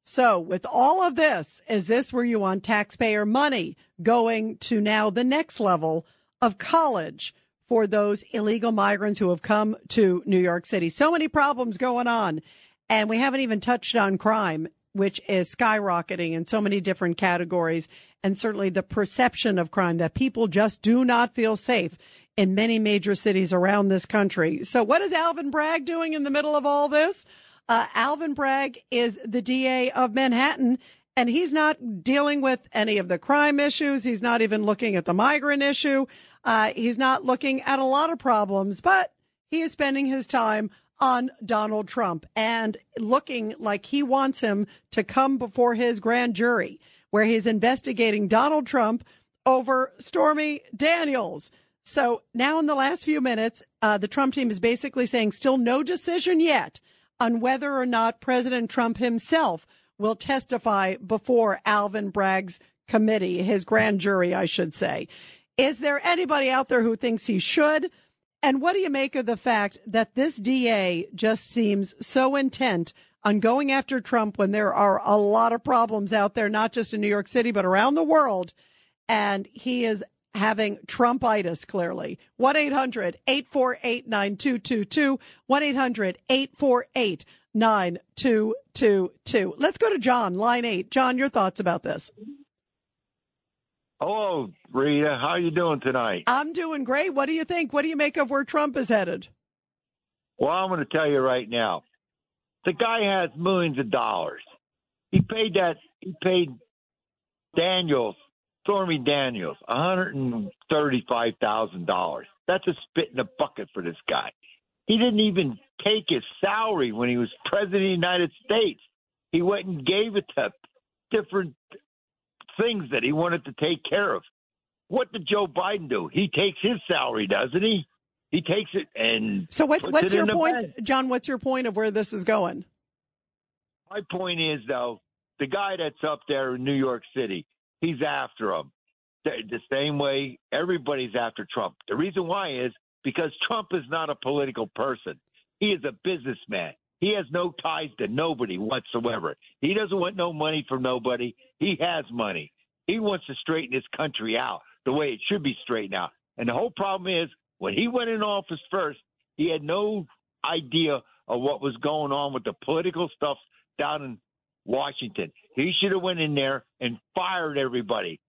So, with all of this, is this where you want taxpayer money going to now the next level of college for those illegal migrants who have come to New York City? So many problems going on. And we haven't even touched on crime, which is skyrocketing in so many different categories. And certainly the perception of crime that people just do not feel safe in many major cities around this country. So what is Alvin Bragg doing in the middle of all this? Uh, Alvin Bragg is the DA of Manhattan and he's not dealing with any of the crime issues. He's not even looking at the migrant issue. Uh, he's not looking at a lot of problems, but he is spending his time on Donald Trump and looking like he wants him to come before his grand jury where he's investigating Donald Trump over Stormy Daniels. So now, in the last few minutes, uh, the Trump team is basically saying still no decision yet on whether or not President Trump himself will testify before Alvin Bragg's committee, his grand jury, I should say. Is there anybody out there who thinks he should? And what do you make of the fact that this DA just seems so intent on going after Trump when there are a lot of problems out there, not just in New York City, but around the world? And he is having Trumpitis, clearly. 1 800 848 9222. 1 800 848 9222. Let's go to John, line eight. John, your thoughts about this? Hello, Rita. How are you doing tonight? I'm doing great. What do you think? What do you make of where Trump is headed? Well, I'm going to tell you right now. The guy has millions of dollars. He paid that. He paid Daniels, Stormy Daniels, one hundred and thirty-five thousand dollars. That's a spit in the bucket for this guy. He didn't even take his salary when he was president of the United States. He went and gave it to different things that he wanted to take care of. What did Joe Biden do? He takes his salary, doesn't he? He takes it and so what, what's your point. John? What's your point of where this is going? My point is though, the guy that's up there in New York City, he's after him. The, the same way everybody's after Trump. The reason why is because Trump is not a political person. He is a businessman. He has no ties to nobody whatsoever. He doesn't want no money from nobody. He has money. He wants to straighten his country out the way it should be straightened out. And the whole problem is when he went in office first, he had no idea of what was going on with the political stuff down in Washington. He should have went in there and fired everybody,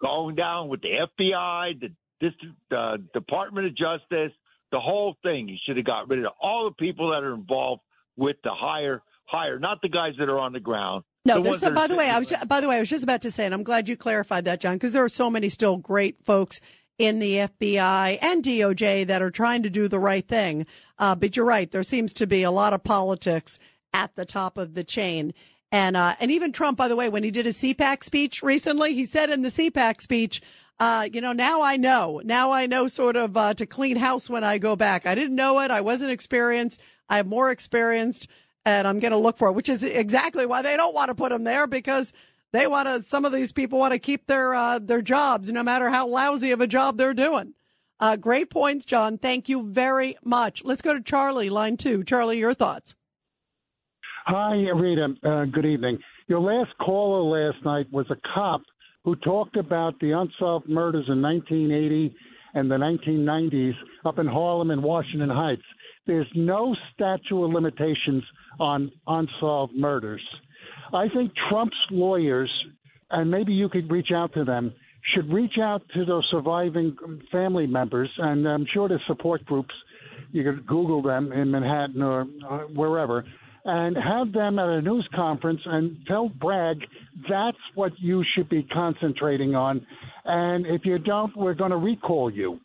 going down with the FBI, the this uh, Department of Justice, the whole thing. He should have got rid of all the people that are involved with the higher, higher, not the guys that are on the ground. No, the there's some, by the way, I was ju- by the way, I was just about to say, and I'm glad you clarified that, John, because there are so many still great folks in the FBI and DOJ that are trying to do the right thing. Uh, but you're right, there seems to be a lot of politics at the top of the chain. And uh, and even Trump, by the way, when he did his CPAC speech recently, he said in the CPAC speech, uh, you know, now I know. Now I know sort of uh, to clean house when I go back. I didn't know it. I wasn't experienced. I'm more experienced, and I'm going to look for it, which is exactly why they don't want to put him there because they want to. Some of these people want to keep their uh, their jobs, no matter how lousy of a job they're doing. Uh, great points, John. Thank you very much. Let's go to Charlie, line two. Charlie, your thoughts. Hi, Rita. Uh, good evening. Your last caller last night was a cop who talked about the unsolved murders in 1980 and the 1990s up in Harlem and Washington Heights. There's no statute of limitations on unsolved murders. I think Trump's lawyers, and maybe you could reach out to them, should reach out to those surviving family members, and I'm sure there's support groups. You could Google them in Manhattan or wherever, and have them at a news conference and tell Bragg that's what you should be concentrating on. And if you don't, we're going to recall you.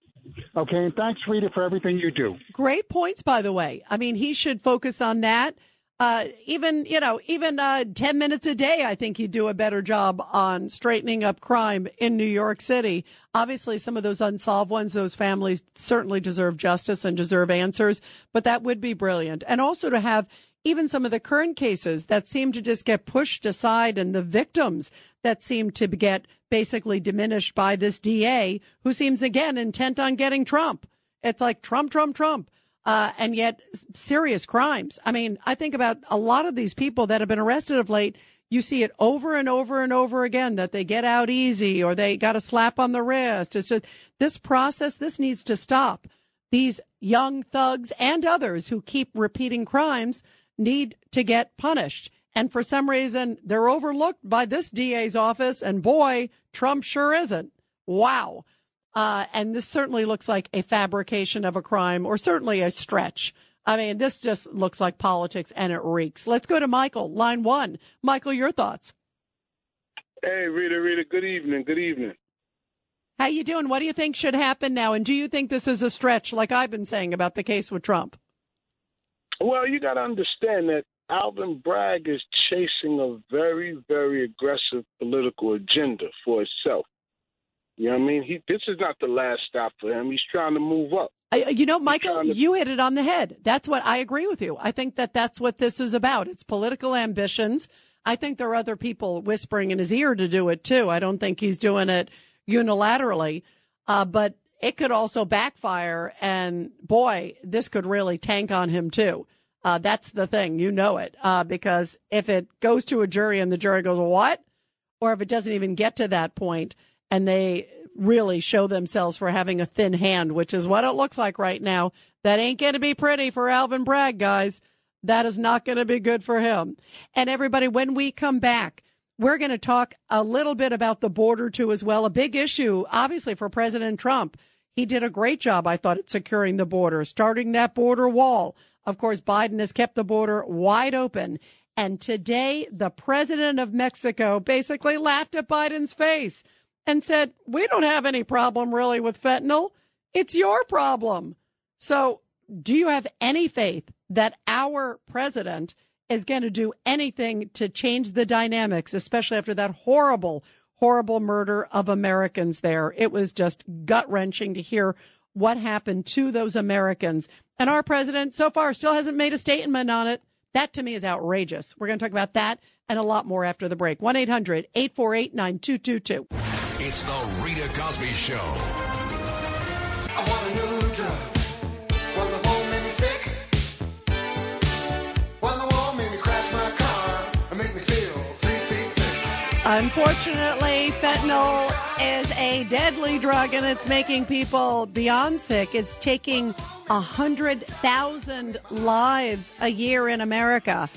Okay, and thanks, Rita, for everything you do. Great points, by the way. I mean, he should focus on that. Uh, even, you know, even uh, 10 minutes a day, I think he'd do a better job on straightening up crime in New York City. Obviously, some of those unsolved ones, those families certainly deserve justice and deserve answers, but that would be brilliant. And also to have even some of the current cases that seem to just get pushed aside and the victims that seem to get basically diminished by this DA who seems again intent on getting Trump. It's like Trump, Trump, Trump. Uh, and yet serious crimes. I mean, I think about a lot of these people that have been arrested of late. You see it over and over and over again that they get out easy or they got a slap on the wrist. It's just this process. This needs to stop. These young thugs and others who keep repeating crimes need to get punished. And for some reason, they're overlooked by this DA's office. And boy, Trump sure isn't. Wow. Uh, and this certainly looks like a fabrication of a crime or certainly a stretch. I mean, this just looks like politics and it reeks. Let's go to Michael, line one. Michael, your thoughts. Hey, Rita, Rita, good evening. Good evening. How you doing? What do you think should happen now? And do you think this is a stretch, like I've been saying about the case with Trump? Well, you got to understand that Alvin Bragg is chasing a very, very aggressive political agenda for itself. You know what I mean? He this is not the last stop for him. He's trying to move up. I, you know, Michael, you hit it on the head. That's what I agree with you. I think that that's what this is about. It's political ambitions. I think there are other people whispering in his ear to do it too. I don't think he's doing it unilaterally, uh, but it could also backfire. And boy, this could really tank on him too. Uh, that's the thing. You know it. Uh, because if it goes to a jury and the jury goes, what? Or if it doesn't even get to that point and they really show themselves for having a thin hand, which is what it looks like right now. That ain't going to be pretty for Alvin Bragg, guys. That is not going to be good for him. And everybody, when we come back, we're going to talk a little bit about the border too, as well. A big issue, obviously, for President Trump. He did a great job, I thought, at securing the border, starting that border wall. Of course, Biden has kept the border wide open. And today, the president of Mexico basically laughed at Biden's face and said, We don't have any problem really with fentanyl. It's your problem. So, do you have any faith that our president is going to do anything to change the dynamics, especially after that horrible, horrible murder of Americans there? It was just gut wrenching to hear what happened to those Americans. And our president so far still hasn't made a statement on it. That to me is outrageous. We're going to talk about that and a lot more after the break. 1 800 848 9222. It's the Rita Cosby Show. Unfortunately, fentanyl is a deadly drug and it's making people beyond sick. It's taking 100,000 lives a year in America.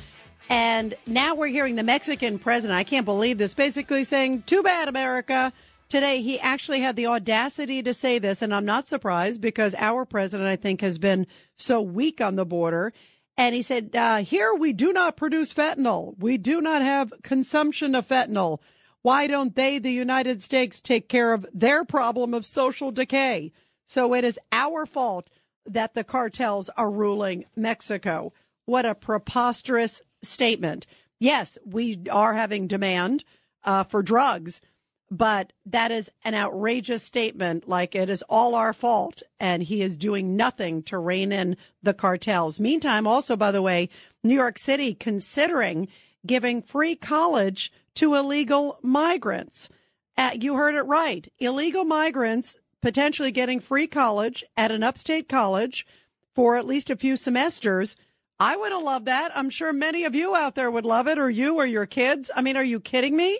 And now we're hearing the Mexican president, I can't believe this, basically saying, too bad, America. Today, he actually had the audacity to say this, and I'm not surprised because our president, I think, has been so weak on the border. And he said, uh, here we do not produce fentanyl. We do not have consumption of fentanyl. Why don't they, the United States, take care of their problem of social decay? So it is our fault that the cartels are ruling Mexico. What a preposterous statement. Yes, we are having demand uh, for drugs, but that is an outrageous statement. Like it is all our fault, and he is doing nothing to rein in the cartels. Meantime, also, by the way, New York City considering giving free college to illegal migrants. Uh, you heard it right. Illegal migrants potentially getting free college at an upstate college for at least a few semesters. I would have loved that. I'm sure many of you out there would love it, or you or your kids. I mean, are you kidding me?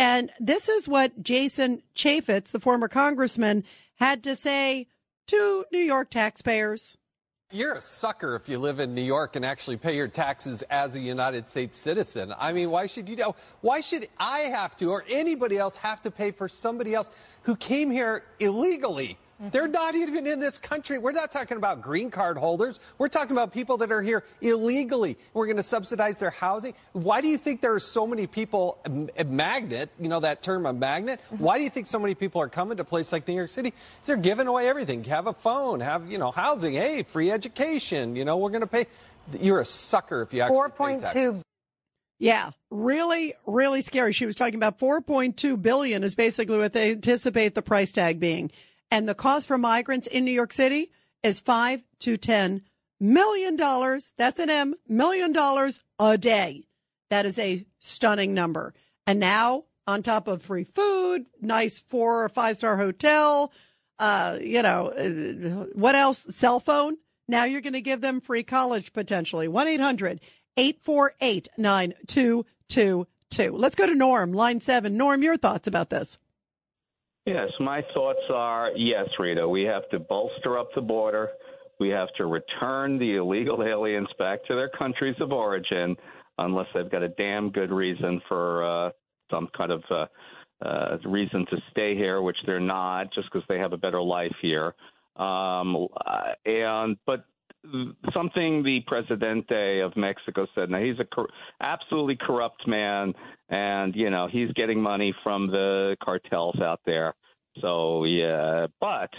And this is what Jason Chaffetz, the former congressman, had to say to New York taxpayers. You're a sucker if you live in New York and actually pay your taxes as a United States citizen. I mean, why should you know? Why should I have to or anybody else have to pay for somebody else who came here illegally? Mm-hmm. They're not even in this country. We're not talking about green card holders. We're talking about people that are here illegally. We're going to subsidize their housing. Why do you think there are so many people, a magnet, you know that term, a magnet? Mm-hmm. Why do you think so many people are coming to a place like New York City? Because they're giving away everything. Have a phone, have, you know, housing, hey, free education. You know, we're going to pay. You're a sucker if you actually pay taxes. Yeah, really, really scary. She was talking about 4.2 billion is basically what they anticipate the price tag being. And the cost for migrants in New York City is five to ten million dollars. That's an M, million dollars a day. That is a stunning number. And now, on top of free food, nice four or five star hotel, uh, you know, uh, what else? Cell phone. Now you're going to give them free college potentially. 1 800 848 9222. Let's go to Norm, line seven. Norm, your thoughts about this? Yes, my thoughts are yes, Rita. We have to bolster up the border. We have to return the illegal aliens back to their countries of origin, unless they've got a damn good reason for uh, some kind of uh, uh, reason to stay here, which they're not, just because they have a better life here. Um, uh, and but something the presidente of Mexico said. Now he's a cor- absolutely corrupt man, and you know he's getting money from the cartels out there. So yeah, but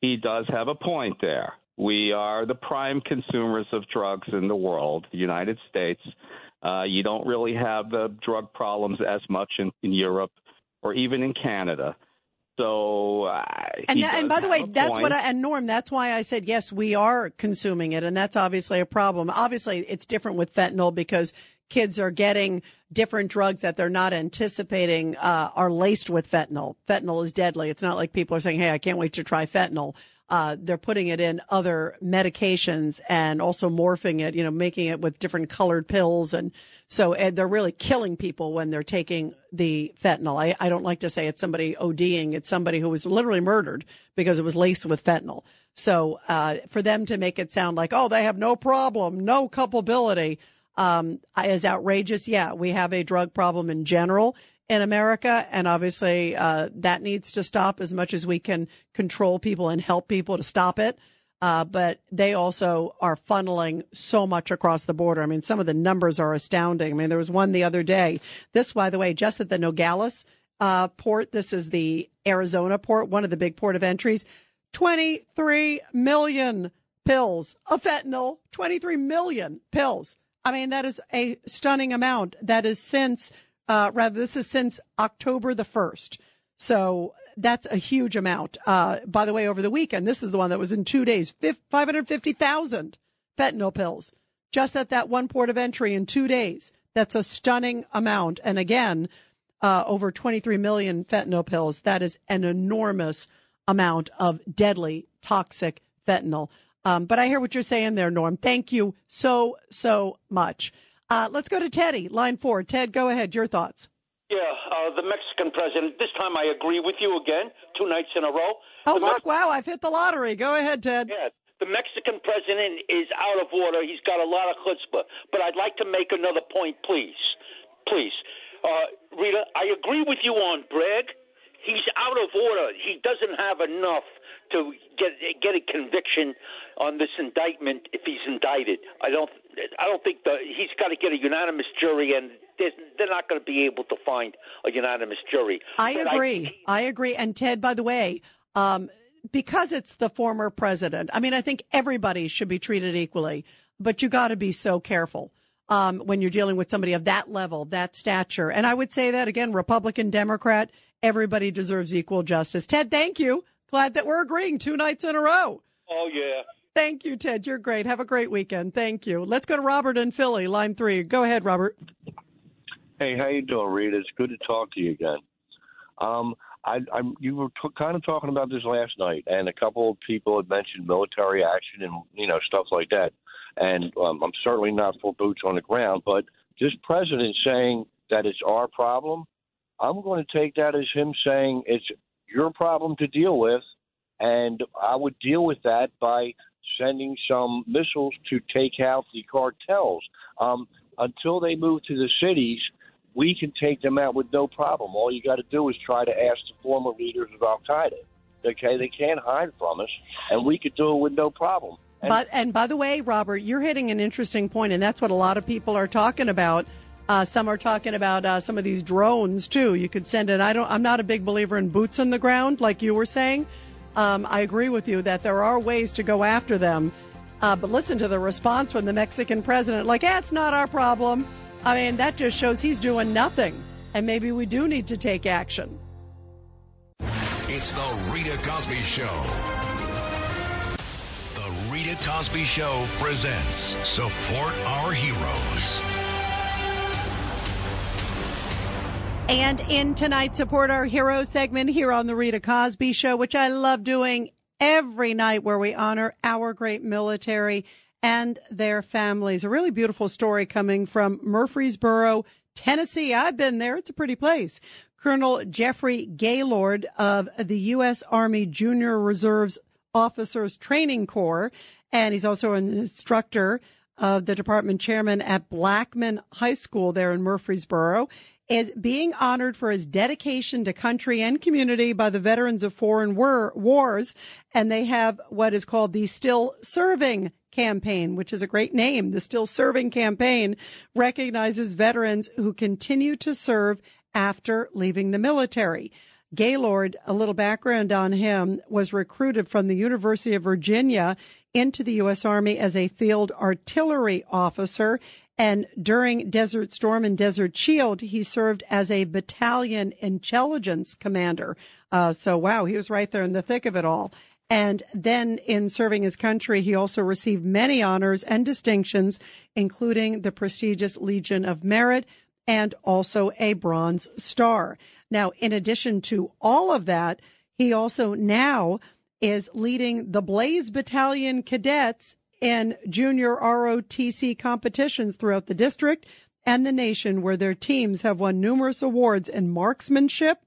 he does have a point there. We are the prime consumers of drugs in the world, the United States. Uh, you don't really have the drug problems as much in, in Europe or even in Canada. So, uh, And, that, and by the way, that's point. what I, and Norm, that's why I said, yes, we are consuming it. And that's obviously a problem. Obviously, it's different with fentanyl because kids are getting different drugs that they're not anticipating, uh, are laced with fentanyl. Fentanyl is deadly. It's not like people are saying, Hey, I can't wait to try fentanyl. Uh, they're putting it in other medications and also morphing it, you know, making it with different colored pills. And so and they're really killing people when they're taking the fentanyl. I, I don't like to say it's somebody ODing. It's somebody who was literally murdered because it was laced with fentanyl. So, uh, for them to make it sound like, oh, they have no problem, no culpability, um, is outrageous. Yeah, we have a drug problem in general in America, and obviously uh, that needs to stop as much as we can control people and help people to stop it. Uh, but they also are funneling so much across the border. I mean, some of the numbers are astounding. I mean, there was one the other day. This, by the way, just at the Nogales uh, port. This is the Arizona port, one of the big port of entries. 23 million pills of fentanyl. 23 million pills. I mean, that is a stunning amount. That is since, uh, rather, this is since October the 1st. So that's a huge amount. Uh, by the way, over the weekend, this is the one that was in two days, 550,000 fentanyl pills just at that one port of entry in two days. That's a stunning amount. And again, uh, over 23 million fentanyl pills. That is an enormous amount of deadly, toxic fentanyl. Um, but I hear what you're saying there, Norm. Thank you so, so much. Uh, let's go to Teddy, line four. Ted, go ahead. Your thoughts. Yeah, uh, the Mexican president. This time I agree with you again, two nights in a row. Oh, The look, wow, I've hit the lottery. Go ahead, Ted. Yeah, the Mexican president is out of order. He's got a lot of chutzpah. But I'd like to make another point, please. Please. Uh, Rita, I agree with you on Bragg. He's out of order. He doesn't have enough to get get a conviction on this indictment if he's indicted. I don't. I don't think the he's got to get a unanimous jury, and they're not going to be able to find a unanimous jury. I But agree. I, agree. And Ted, by the way, um, because it's the former president, I mean, I think everybody should be treated equally, but you got to be so careful. Um, when you're dealing with somebody of that level, that stature. And I would say that again, Republican, Democrat, everybody deserves equal justice. Ted, thank you. Glad that we're agreeing two nights in a row. Oh yeah. Thank you, Ted. You're great. Have a great weekend. Thank you. Let's go to Robert in Philly, line three. Go ahead, Robert. Hey, how you doing, Rita? It's good to talk to you again. Um, I, I'm you were t- kind of talking about this last night, and a couple of people had mentioned military action and you know stuff like that. And um, I'm certainly not for boots on the ground, but this president saying that it's our problem, I'm going to take that as him saying it's your problem to deal with, and I would deal with that by sending some missiles to take out the cartels. Um, until they move to the cities, we can take them out with no problem. All you got to do is try to ask the former leaders of Al Qaeda. Okay, they can't hide from us, and we could do it with no problem. And But and by the way, Robert, you're hitting an interesting point, and that's what a lot of people are talking about. Uh, some are talking about uh, some of these drones too. You could send it. I don't. I'm not a big believer in boots on the ground, like you were saying. Um, I agree with you that there are ways to go after them. Uh, but listen to the response from the Mexican president, like, "Yeah, it's not our problem." I mean, that just shows he's doing nothing, and maybe we do need to take action. It's the Rita Cosby Show. The Rita Cosby Show presents Support Our Heroes. And in tonight's Support Our Hero segment here on the Rita Cosby Show, which I love doing every night where we honor our great military and their families. A really beautiful story coming from Murfreesboro, Tennessee. I've been there. It's a pretty place. Colonel Jeffrey Gaylord of the U.S. Army Junior Reserves Officers Training Corps, and he's also an instructor of the department chairman at Blackman High School there in Murfreesboro, is being honored for his dedication to country and community by the veterans of foreign war- wars. And they have what is called the Still Serving campaign, which is a great name. The Still Serving campaign recognizes veterans who continue to serve after leaving the military. Gaylord, a little background on him, was recruited from the University of Virginia into the U.S. Army as a field artillery officer. And during Desert Storm and Desert Shield, he served as a battalion intelligence commander. Uh, so, wow, he was right there in the thick of it all. And then in serving his country, he also received many honors and distinctions, including the prestigious Legion of Merit and also a Bronze Star. Now, in addition to all of that, he also now is leading the Blaze Battalion cadets in junior ROTC competitions throughout the district and the nation, where their teams have won numerous awards in marksmanship,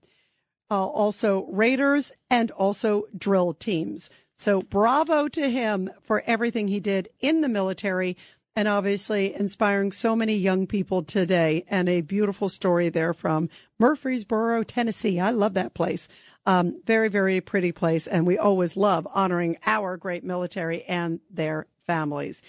uh, also raiders, and also drill teams. So bravo to him for everything he did in the military and obviously inspiring so many young people today. And a beautiful story there from Murfreesboro, Tennessee. I love that place. Um, very, very pretty place. And we always love honoring our great military and their families.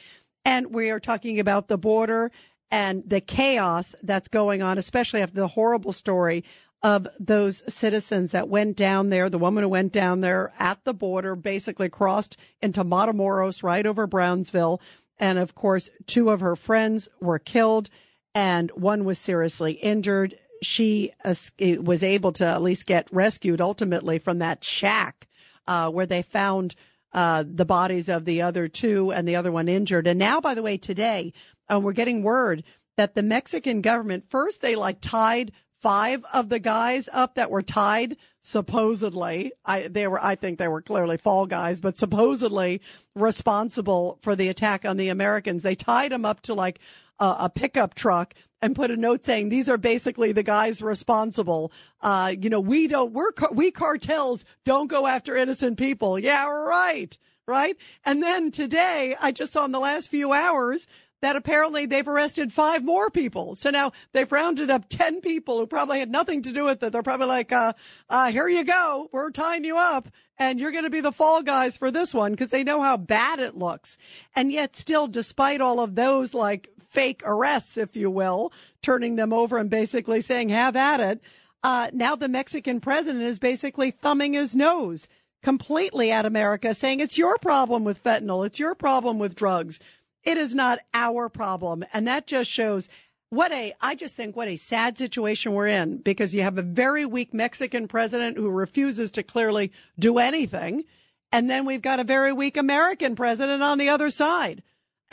And we are talking about the border and the chaos that's going on, especially after the horrible story of those citizens that went down there. The woman who went down there at the border basically crossed into Matamoros right over Brownsville. And of course, two of her friends were killed and one was seriously injured. She was able to at least get rescued ultimately from that shack uh, where they found uh, the bodies of the other two and the other one injured. And now, by the way, today, um, we're getting word that the Mexican government first they like tied five of the guys up that were tied supposedly I they were I think they were clearly fall guys but supposedly responsible for the attack on the Americans they tied them up to like a, a pickup truck and put a note saying these are basically the guys responsible uh you know we don't we're we cartels don't go after innocent people yeah right right and then today I just saw in the last few hours that apparently they've arrested five more people. So now they've rounded up 10 people who probably had nothing to do with it. They're probably like, uh, uh, here you go. We're tying you up and you're going to be the fall guys for this one because they know how bad it looks. And yet still, despite all of those like fake arrests, if you will, turning them over and basically saying, have at it. Uh, now the Mexican president is basically thumbing his nose completely at America, saying it's your problem with fentanyl. It's your problem with drugs. It is not our problem. And that just shows what a, I just think what a sad situation we're in because you have a very weak Mexican president who refuses to clearly do anything. And then we've got a very weak American president on the other side.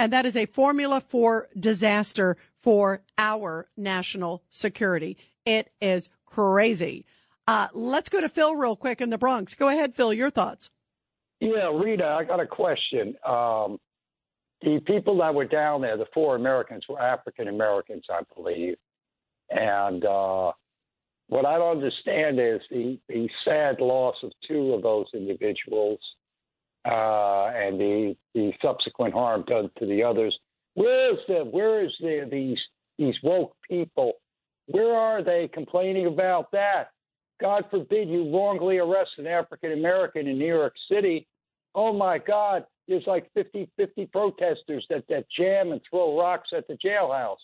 And that is a formula for disaster for our national security. It is crazy. Uh, let's go to Phil real quick in the Bronx. Go ahead, Phil, your thoughts. Yeah, Rita, I got a question. Um, the people that were down there, the four Americans, were African Americans, I believe. And uh, what I don't understand is the, the sad loss of two of those individuals uh, and the, the subsequent harm done to the others. Where is the where is the these these woke people? Where are they complaining about that? God forbid you wrongly arrest an African American in New York City. Oh my God, there's like 50, 50 protesters that, that jam and throw rocks at the jailhouse.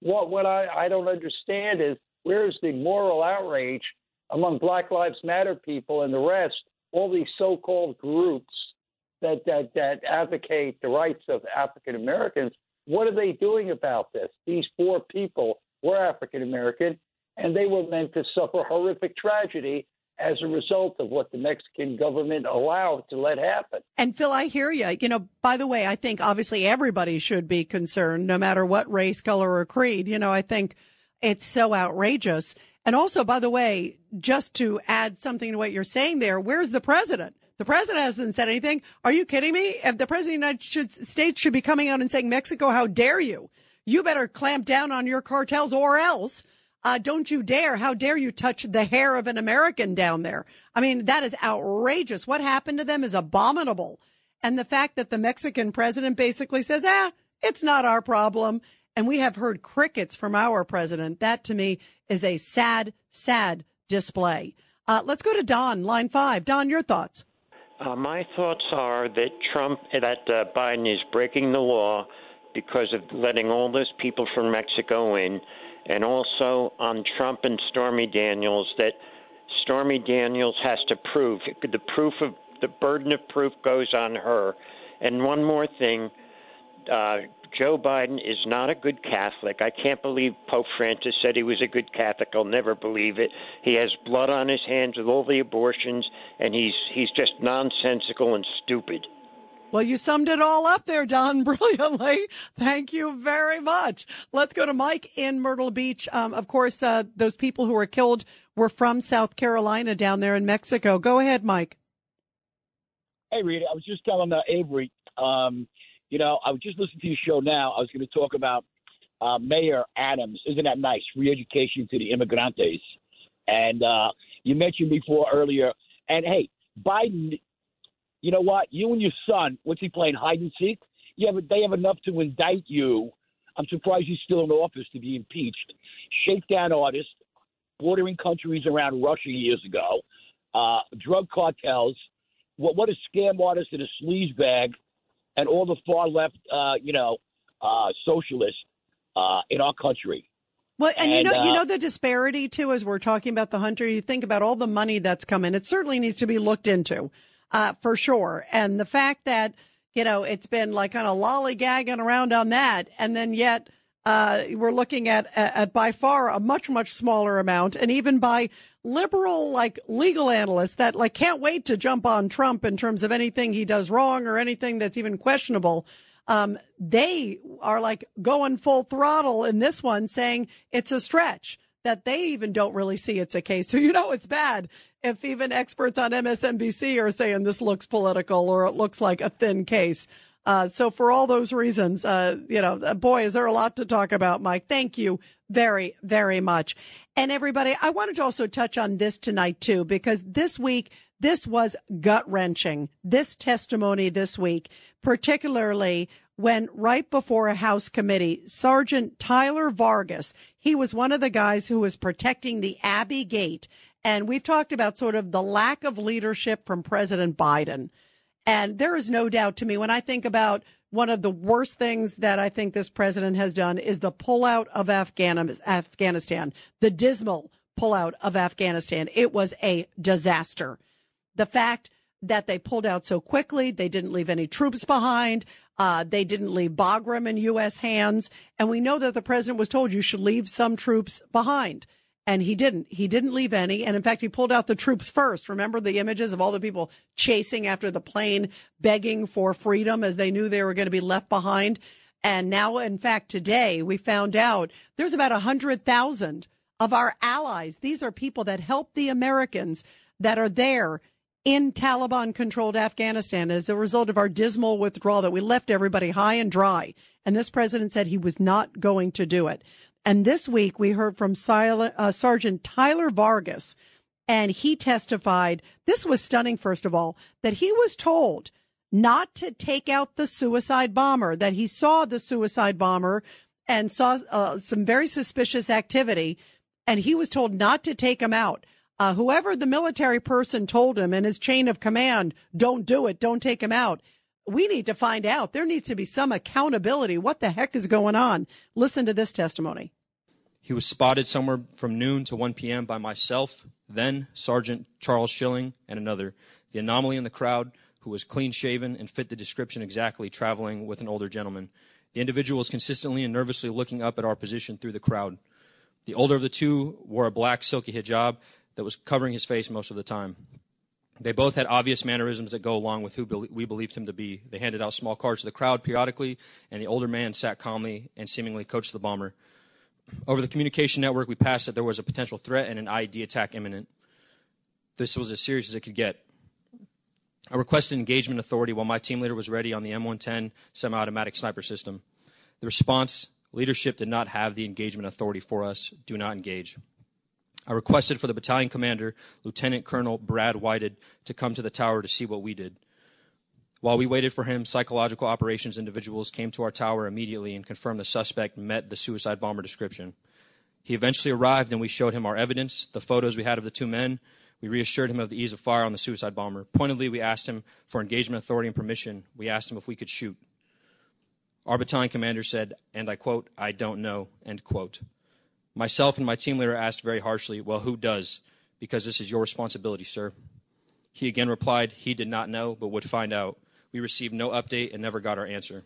What what I, I don't understand is where's the moral outrage among Black Lives Matter people and the rest, all these so-called groups that that that advocate the rights of African Americans. What are they doing about this? These four people were African American, and they were meant to suffer horrific tragedy as a result of what the Mexican government allowed to let happen. And Phil, I hear you. You know, by the way, I think obviously everybody should be concerned, no matter what race, color, or creed. You know, I think it's so outrageous. And also, by the way, just to add something to what you're saying there, where's the president? The president hasn't said anything. Are you kidding me? If the president of the United States should be coming out and saying, Mexico, how dare you? You better clamp down on your cartels or else uh, don't you dare. How dare you touch the hair of an American down there? I mean, that is outrageous. What happened to them is abominable. And the fact that the Mexican president basically says, ah, it's not our problem. And we have heard crickets from our president. That to me is a sad, sad display. Uh, let's go to Don, line five. Don, your thoughts. Uh, my thoughts are that Trump, that uh, Biden is breaking the law because of letting all those people from Mexico in and also on Trump and Stormy Daniels that Stormy Daniels has to prove the proof of the burden of proof goes on her. And one more thing, uh, Joe Biden is not a good Catholic. I can't believe Pope Francis said he was a good Catholic. I'll never believe it. He has blood on his hands with all the abortions, and he's he's just nonsensical and stupid. Well, you summed it all up there, Don, brilliantly. Thank you very much. Let's go to Mike in Myrtle Beach. Um, of course, uh, those people who were killed were from South Carolina down there in Mexico. Go ahead, Mike. Hey, Rita, I was just telling uh, Avery, um, you know, I was just listening to your show now. I was going to talk about uh, Mayor Adams. Isn't that nice? Free education to the immigrantes. And uh, you mentioned before earlier, and hey, Biden, you know what? You and your son, what's he playing hide and seek? Yeah, but they have enough to indict you. I'm surprised he's still in office to be impeached. Shakedown artist, bordering countries around Russia years ago, uh, drug cartels. What what a scam artist and a sleaze bag, and all the far left, uh, you know, uh, socialists uh, in our country. Well, and, you And, know, you uh, know the disparity too, as we're talking about the hunter. You think about all the money that's coming. It certainly needs to be looked into, uh, for sure. And the fact that you know it's been like kind of lollygagging around on that, and then yet uh, we're looking at, at by far a much much smaller amount, and even by liberal like legal analysts that like can't wait to jump on Trump in terms of anything he does wrong or anything that's even questionable um, they are like going full throttle in this one, saying it's a stretch that they even don't really see it's a case. So you know it's bad if even experts on MSNBC are saying this looks political or it looks like a thin case. Uh, so for all those reasons, uh, you know, uh, boy, is there a lot to talk about, Mike. Thank you very, very much. And everybody, I wanted to also touch on this tonight too, because this week, this was gut wrenching. This testimony this week, particularly when right before a House committee, Sergeant Tyler Vargas, he was one of the guys who was protecting the Abbey Gate. And we've talked about sort of the lack of leadership from President Biden. And there is no doubt to me when I think about one of the worst things that I think this president has done is the pullout of Afghanistan, the dismal pullout of Afghanistan. It was a disaster. The fact that they pulled out so quickly, they didn't leave any troops behind. Uh, they didn't leave Bagram in U.S. hands. And we know that the president was told you should leave some troops behind. And he didn't. He didn't leave any. And in fact, he pulled out the troops first. Remember the images of all the people chasing after the plane, begging for freedom as they knew they were going to be left behind. And now, in fact, today we found out there's about a hundred thousand of our allies. These are people that help the Americans that are there in Taliban controlled Afghanistan as a result of our dismal withdrawal that we left everybody high and dry. And this president said he was not going to do it. And this week we heard from uh, Sergeant Tyler Vargas, and he testified. This was stunning, first of all, that he was told not to take out the suicide bomber, that he saw the suicide bomber and saw uh, some very suspicious activity, and he was told not to take him out. Uh, whoever the military person told him in his chain of command, don't do it, don't take him out. We need to find out. There needs to be some accountability. What the heck is going on? Listen to this testimony. He was spotted somewhere from noon to 1 p.m. by myself, then Sergeant Charles Schilling, and another. The anomaly in the crowd, who was clean shaven and fit the description exactly, traveling with an older gentleman. The individual was consistently and nervously looking up at our position through the crowd. The older of the two wore a black silky hijab that was covering his face most of the time. They both had obvious mannerisms that go along with who we believed him to be. They handed out small cards to the crowd periodically, and the older man sat calmly and seemingly coached the bomber. Over the communication network, we passed that there was a potential threat and an IED attack imminent. This was as serious as it could get. I requested engagement authority while my team leader was ready on the M110 semi automatic sniper system. The response leadership did not have the engagement authority for us. Do not engage. I requested for the battalion commander, Lieutenant Colonel Brad Whited, to come to the tower to see what we did. While we waited for him, psychological operations individuals came to our tower immediately and confirmed the suspect met the suicide bomber description. He eventually arrived and we showed him our evidence, the photos we had of the two men. We reassured him of the ease of fire on the suicide bomber. Pointedly, we asked him for engagement authority and permission. We asked him if we could shoot. Our battalion commander said, and I quote, I don't know, end quote. Myself and my team leader asked very harshly, Well, who does? Because this is your responsibility, sir. He again replied he did not know, but would find out. We received no update and never got our answer.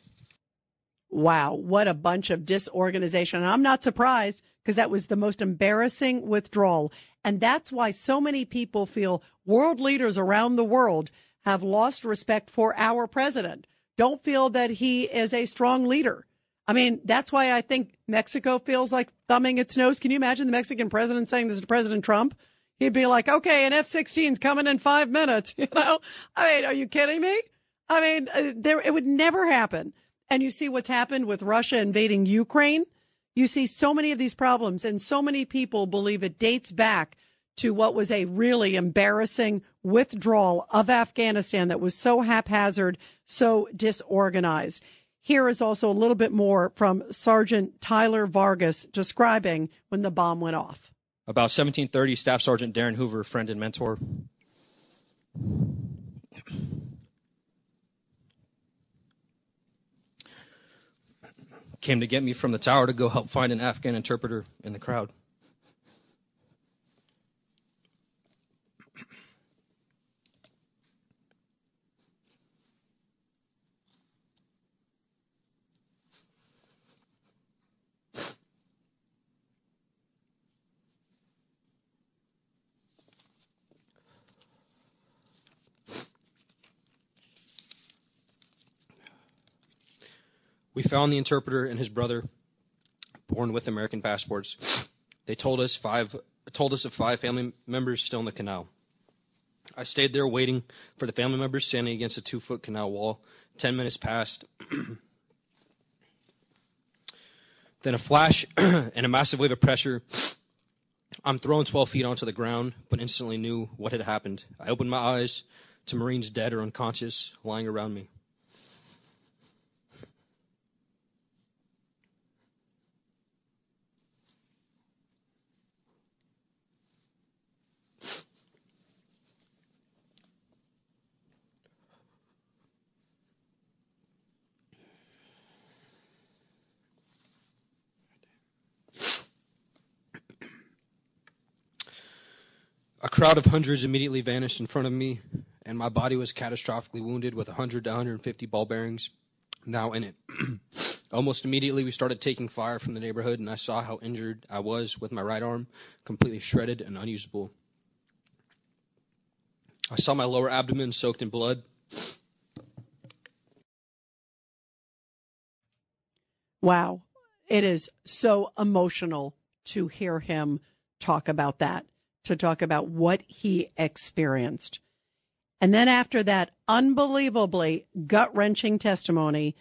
Wow, what a bunch of disorganization. And I'm not surprised because that was the most embarrassing withdrawal. And that's why so many people feel world leaders around the world have lost respect for our president. Don't feel that he is a strong leader. I mean, that's why I think Mexico feels like thumbing its nose. Can you imagine the Mexican president saying this to President Trump? He'd be like, okay, an F-16 is coming in five minutes. You know, I mean, are you kidding me? I mean, uh, there, it would never happen. And you see what's happened with Russia invading Ukraine. You see so many of these problems and so many people believe it dates back to what was a really embarrassing withdrawal of Afghanistan that was so haphazard, so disorganized. Here is also a little bit more from Sergeant Tyler Vargas describing when the bomb went off. About 1730, Staff Sergeant Darin Hoover, friend and mentor, came to get me from the tower to go help find an Afghan interpreter in the crowd. We found the interpreter and his brother, born with American passports. They told us five told us of five family members still in the canal. I stayed there waiting for the family members standing against a two foot canal wall. Ten minutes passed. then a flash and a massive wave of pressure. I'm thrown 12 feet onto the ground, but instantly knew what had happened. I opened my eyes to Marines dead or unconscious lying around me. A crowd of hundreds immediately vanished in front of me, and my body was catastrophically wounded with 100 to 150 ball bearings now in it. Almost immediately, we started taking fire from the neighborhood, and I saw how injured I was with my right arm, completely shredded and unusable. I saw my lower abdomen soaked in blood. Wow. It is so emotional to hear him talk about that, to talk about what he experienced. And then after that unbelievably gut wrenching testimony,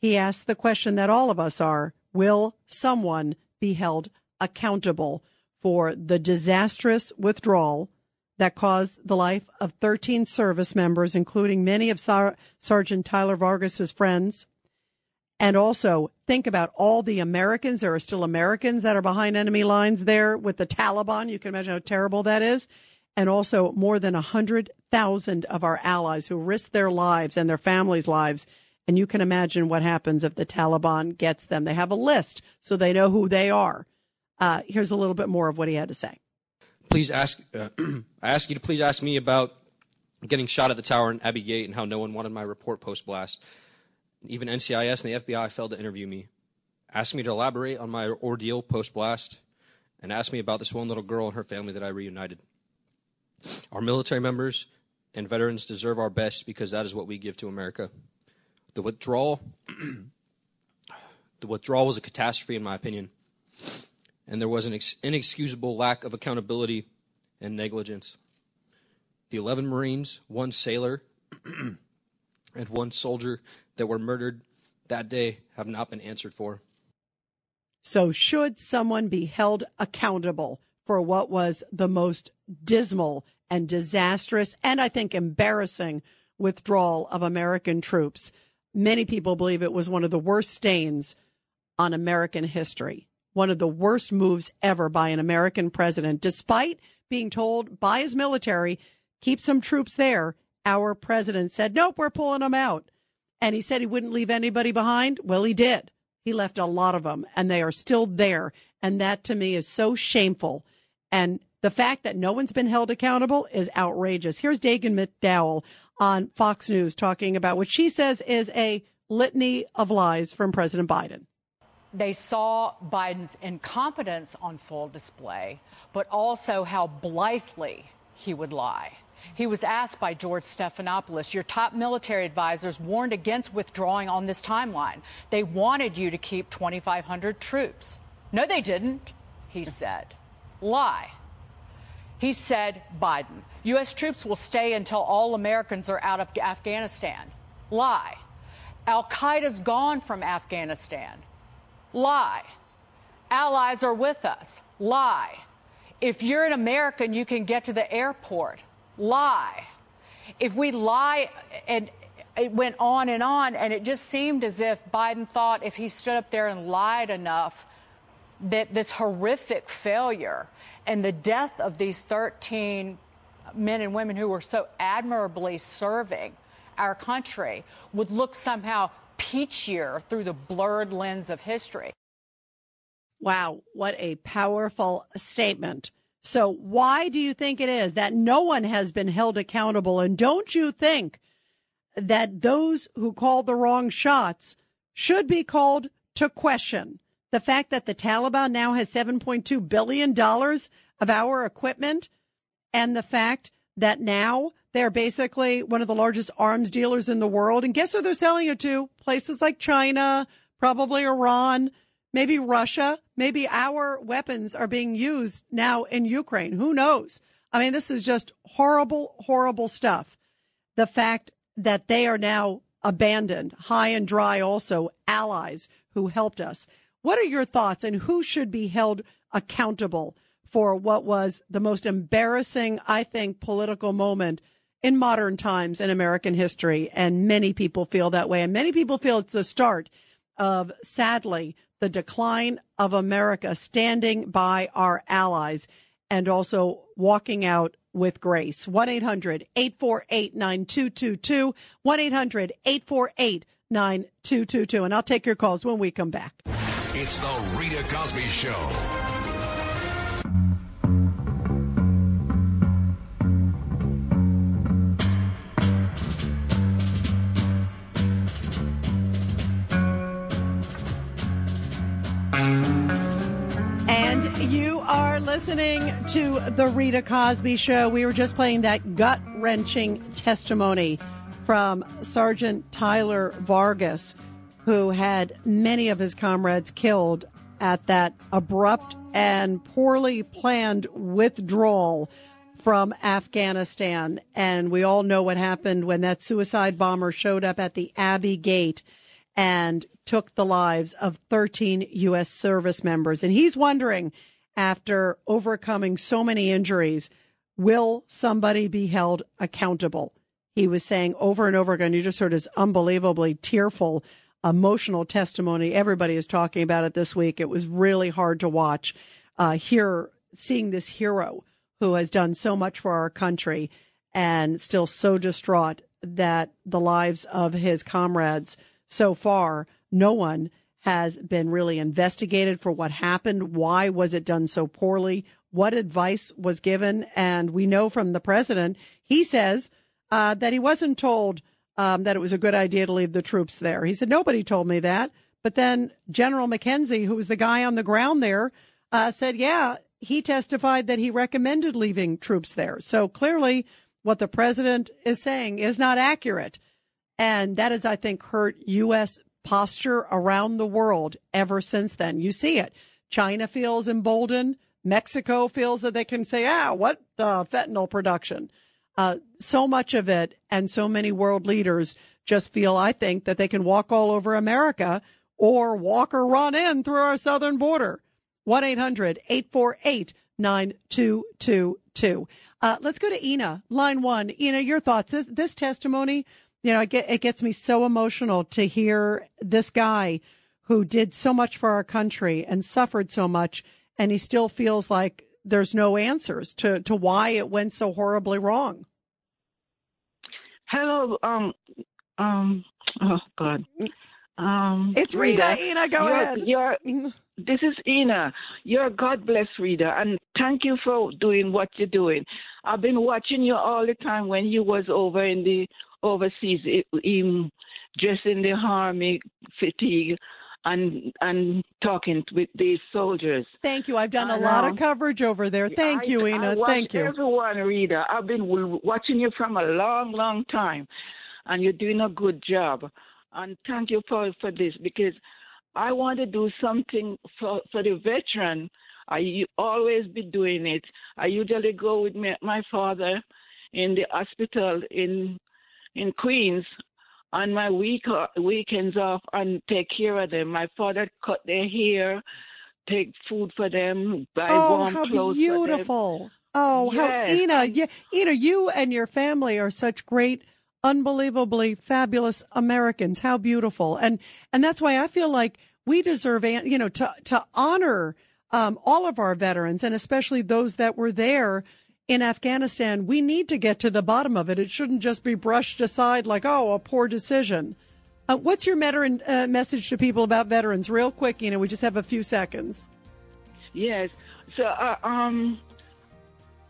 he asked the question that all of us are Will someone be held accountable for the disastrous withdrawal that caused the life of 13 service members, including many of Sar- Sergeant Tyler Vargas's friends? And also think about all the Americans. There are still Americans that are behind enemy lines there with the Taliban. You can imagine how terrible that is. And also more than 100,000 of our allies who risk their lives and their families' lives. And you can imagine what happens if the Taliban gets them. They have a list so they know who they are. Uh, here's a little bit more of what he had to say. Please ask, uh, I ask you to please ask me about getting shot at the tower in Abbey Gate and how no one wanted my report post blast. Even NCIS and the FBI failed to interview me. Asked me to elaborate on my ordeal post blast, and asked me about this one little girl and her family that I reunited. Our military members and veterans deserve our best because that is what we give to America. The withdrawal, the withdrawal was a catastrophe, in my opinion, and there was an ex- inexcusable lack of accountability and negligence. The 11 Marines, one sailor, and one soldier that were murdered that day have not been answered for. So, should someone be held accountable for what was the most dismal and disastrous and I think embarrassing withdrawal of American troops? Many people believe it was one of the worst stains on American history, one of the worst moves ever by an American president, despite being told by his military, keep some troops there. Our president said, nope, we're pulling them out. And he said he wouldn't leave anybody behind. Well, he did. He left a lot of them and they are still there. And that to me is so shameful. And the fact that no one's been held accountable is outrageous. Here's Dagen McDowell on Fox News talking about what she says is a litany of lies from President Biden. They saw Biden's incompetence on full display, but also how blithely he would lie. He was asked by George Stephanopoulos, your top military advisors warned against withdrawing on this timeline. They wanted you to keep 2,500 troops. No, they didn't, he said. Lie. He said, Biden, U.S. troops will stay until all Americans are out of Afghanistan. Lie. Al Qaeda's gone from Afghanistan. Lie. Allies are with us. Lie. If you're an American, you can get to the airport. Lie. If we lie, and it went on and on, and it just seemed as if Biden thought if he stood up there and lied enough, that this horrific failure and the death of these 13 men and women who were so admirably serving our country would look somehow peachier through the blurred lens of history. Wow, what a powerful statement. So, why do you think it is that no one has been held accountable? And don't you think that those who called the wrong shots should be called to question? The fact that the Taliban now has $7.2 billion of our equipment and the fact that now they're basically one of the largest arms dealers in the world. And guess who they're selling it to? Places like China, probably Iran, maybe Russia. Maybe our weapons are being used now in Ukraine. Who knows? I mean, this is just horrible, horrible stuff. The fact that they are now abandoned, high and dry, also allies who helped us. What are your thoughts and who should be held accountable for what was the most embarrassing, I think, political moment in modern times in American history? And many people feel that way. And many people feel it's the start of, sadly, the decline of America standing by our allies and also walking out with grace. 1 800 848 9222. 1 800 848 9222. And I'll take your calls when we come back. It's the Rita Cosby Show. Are listening to The Rita Cosby Show. We were just playing that gut wrenching testimony from Sergeant Tyler Vargas, who had many of his comrades killed at that abrupt and poorly planned withdrawal from Afghanistan. And we all know what happened when that suicide bomber showed up at the Abbey Gate and took the lives of 13 U.S. service members. And he's wondering, after overcoming so many injuries, will somebody be held accountable? He was saying over and over again, you just heard his unbelievably tearful, emotional testimony. Everybody is talking about it this week. It was really hard to watch, uh, here, seeing this hero who has done so much for our country and still so distraught that the lives of his comrades so far no one has been really investigated for what happened. Why was it done so poorly? What advice was given? And we know from the president, he says uh, that he wasn't told um, that it was a good idea to leave the troops there. He said, nobody told me that. But then General McKenzie, who was the guy on the ground there, uh, said, yeah, he testified that he recommended leaving troops there. So clearly, what the president is saying is not accurate. And that has, I think, hurt U.S posture around the world ever since then. You see it. China feels emboldened. Mexico feels that they can say, ah, what fentanyl production? Uh, so much of it and so many world leaders just feel, I think, that they can walk all over America or walk or run in through our southern border. 1 800 848 9222. Uh, let's go to Ina, line one. Ina, your thoughts. This, this testimony you know, it, get, it gets me so emotional to hear this guy who did so much for our country and suffered so much, and he still feels like there's no answers to, to why it went so horribly wrong. Hello, um, um, oh God, um, it's Rita. Rita Ina, go you're, ahead. You're, this is Ina. You're God bless Rita, and thank you for doing what you're doing. I've been watching you all the time when you was over in the overseas in dressed in the army fatigue and and talking with these soldiers. Thank you. I've done a lot um, of coverage over there. Thank I- you, Ina. Thank you. Everyone, Rita. I've been watching you from a long, long time, and you're doing a good job. And thank you for for this because I want to do something for for the veteran. I always be doing it. I usually go with my, my father in the hospital in in Queens on my week weekends off and take care of them. My father cut their hair, take food for them, buy Oh, warm how clothes beautiful. for them. Oh, how. Ina, yeah, Ina, you and your family are such great, unbelievably fabulous Americans. How beautiful. And and that's why I feel like we deserve you know to to honor um, all of our veterans and especially those that were there in Afghanistan. We need to get to the bottom of it. It shouldn't just be brushed aside like, oh, a poor decision. Uh, what's your veteran uh, message to people about veterans, real quick? You know, we just have a few seconds. Yes. So uh, um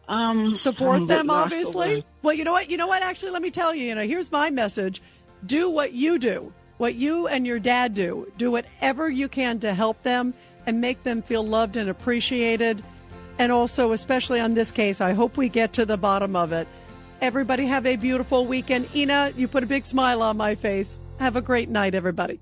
um support um, them obviously word. well you know what you know what actually let me tell you you know here's my message do what you do what you and your dad do do whatever you can to help them and make them feel loved and appreciated and also especially on this case i hope we get to the bottom of it. Everybody have a beautiful weekend. Ina you put a big smile on my face. Have a great night everybody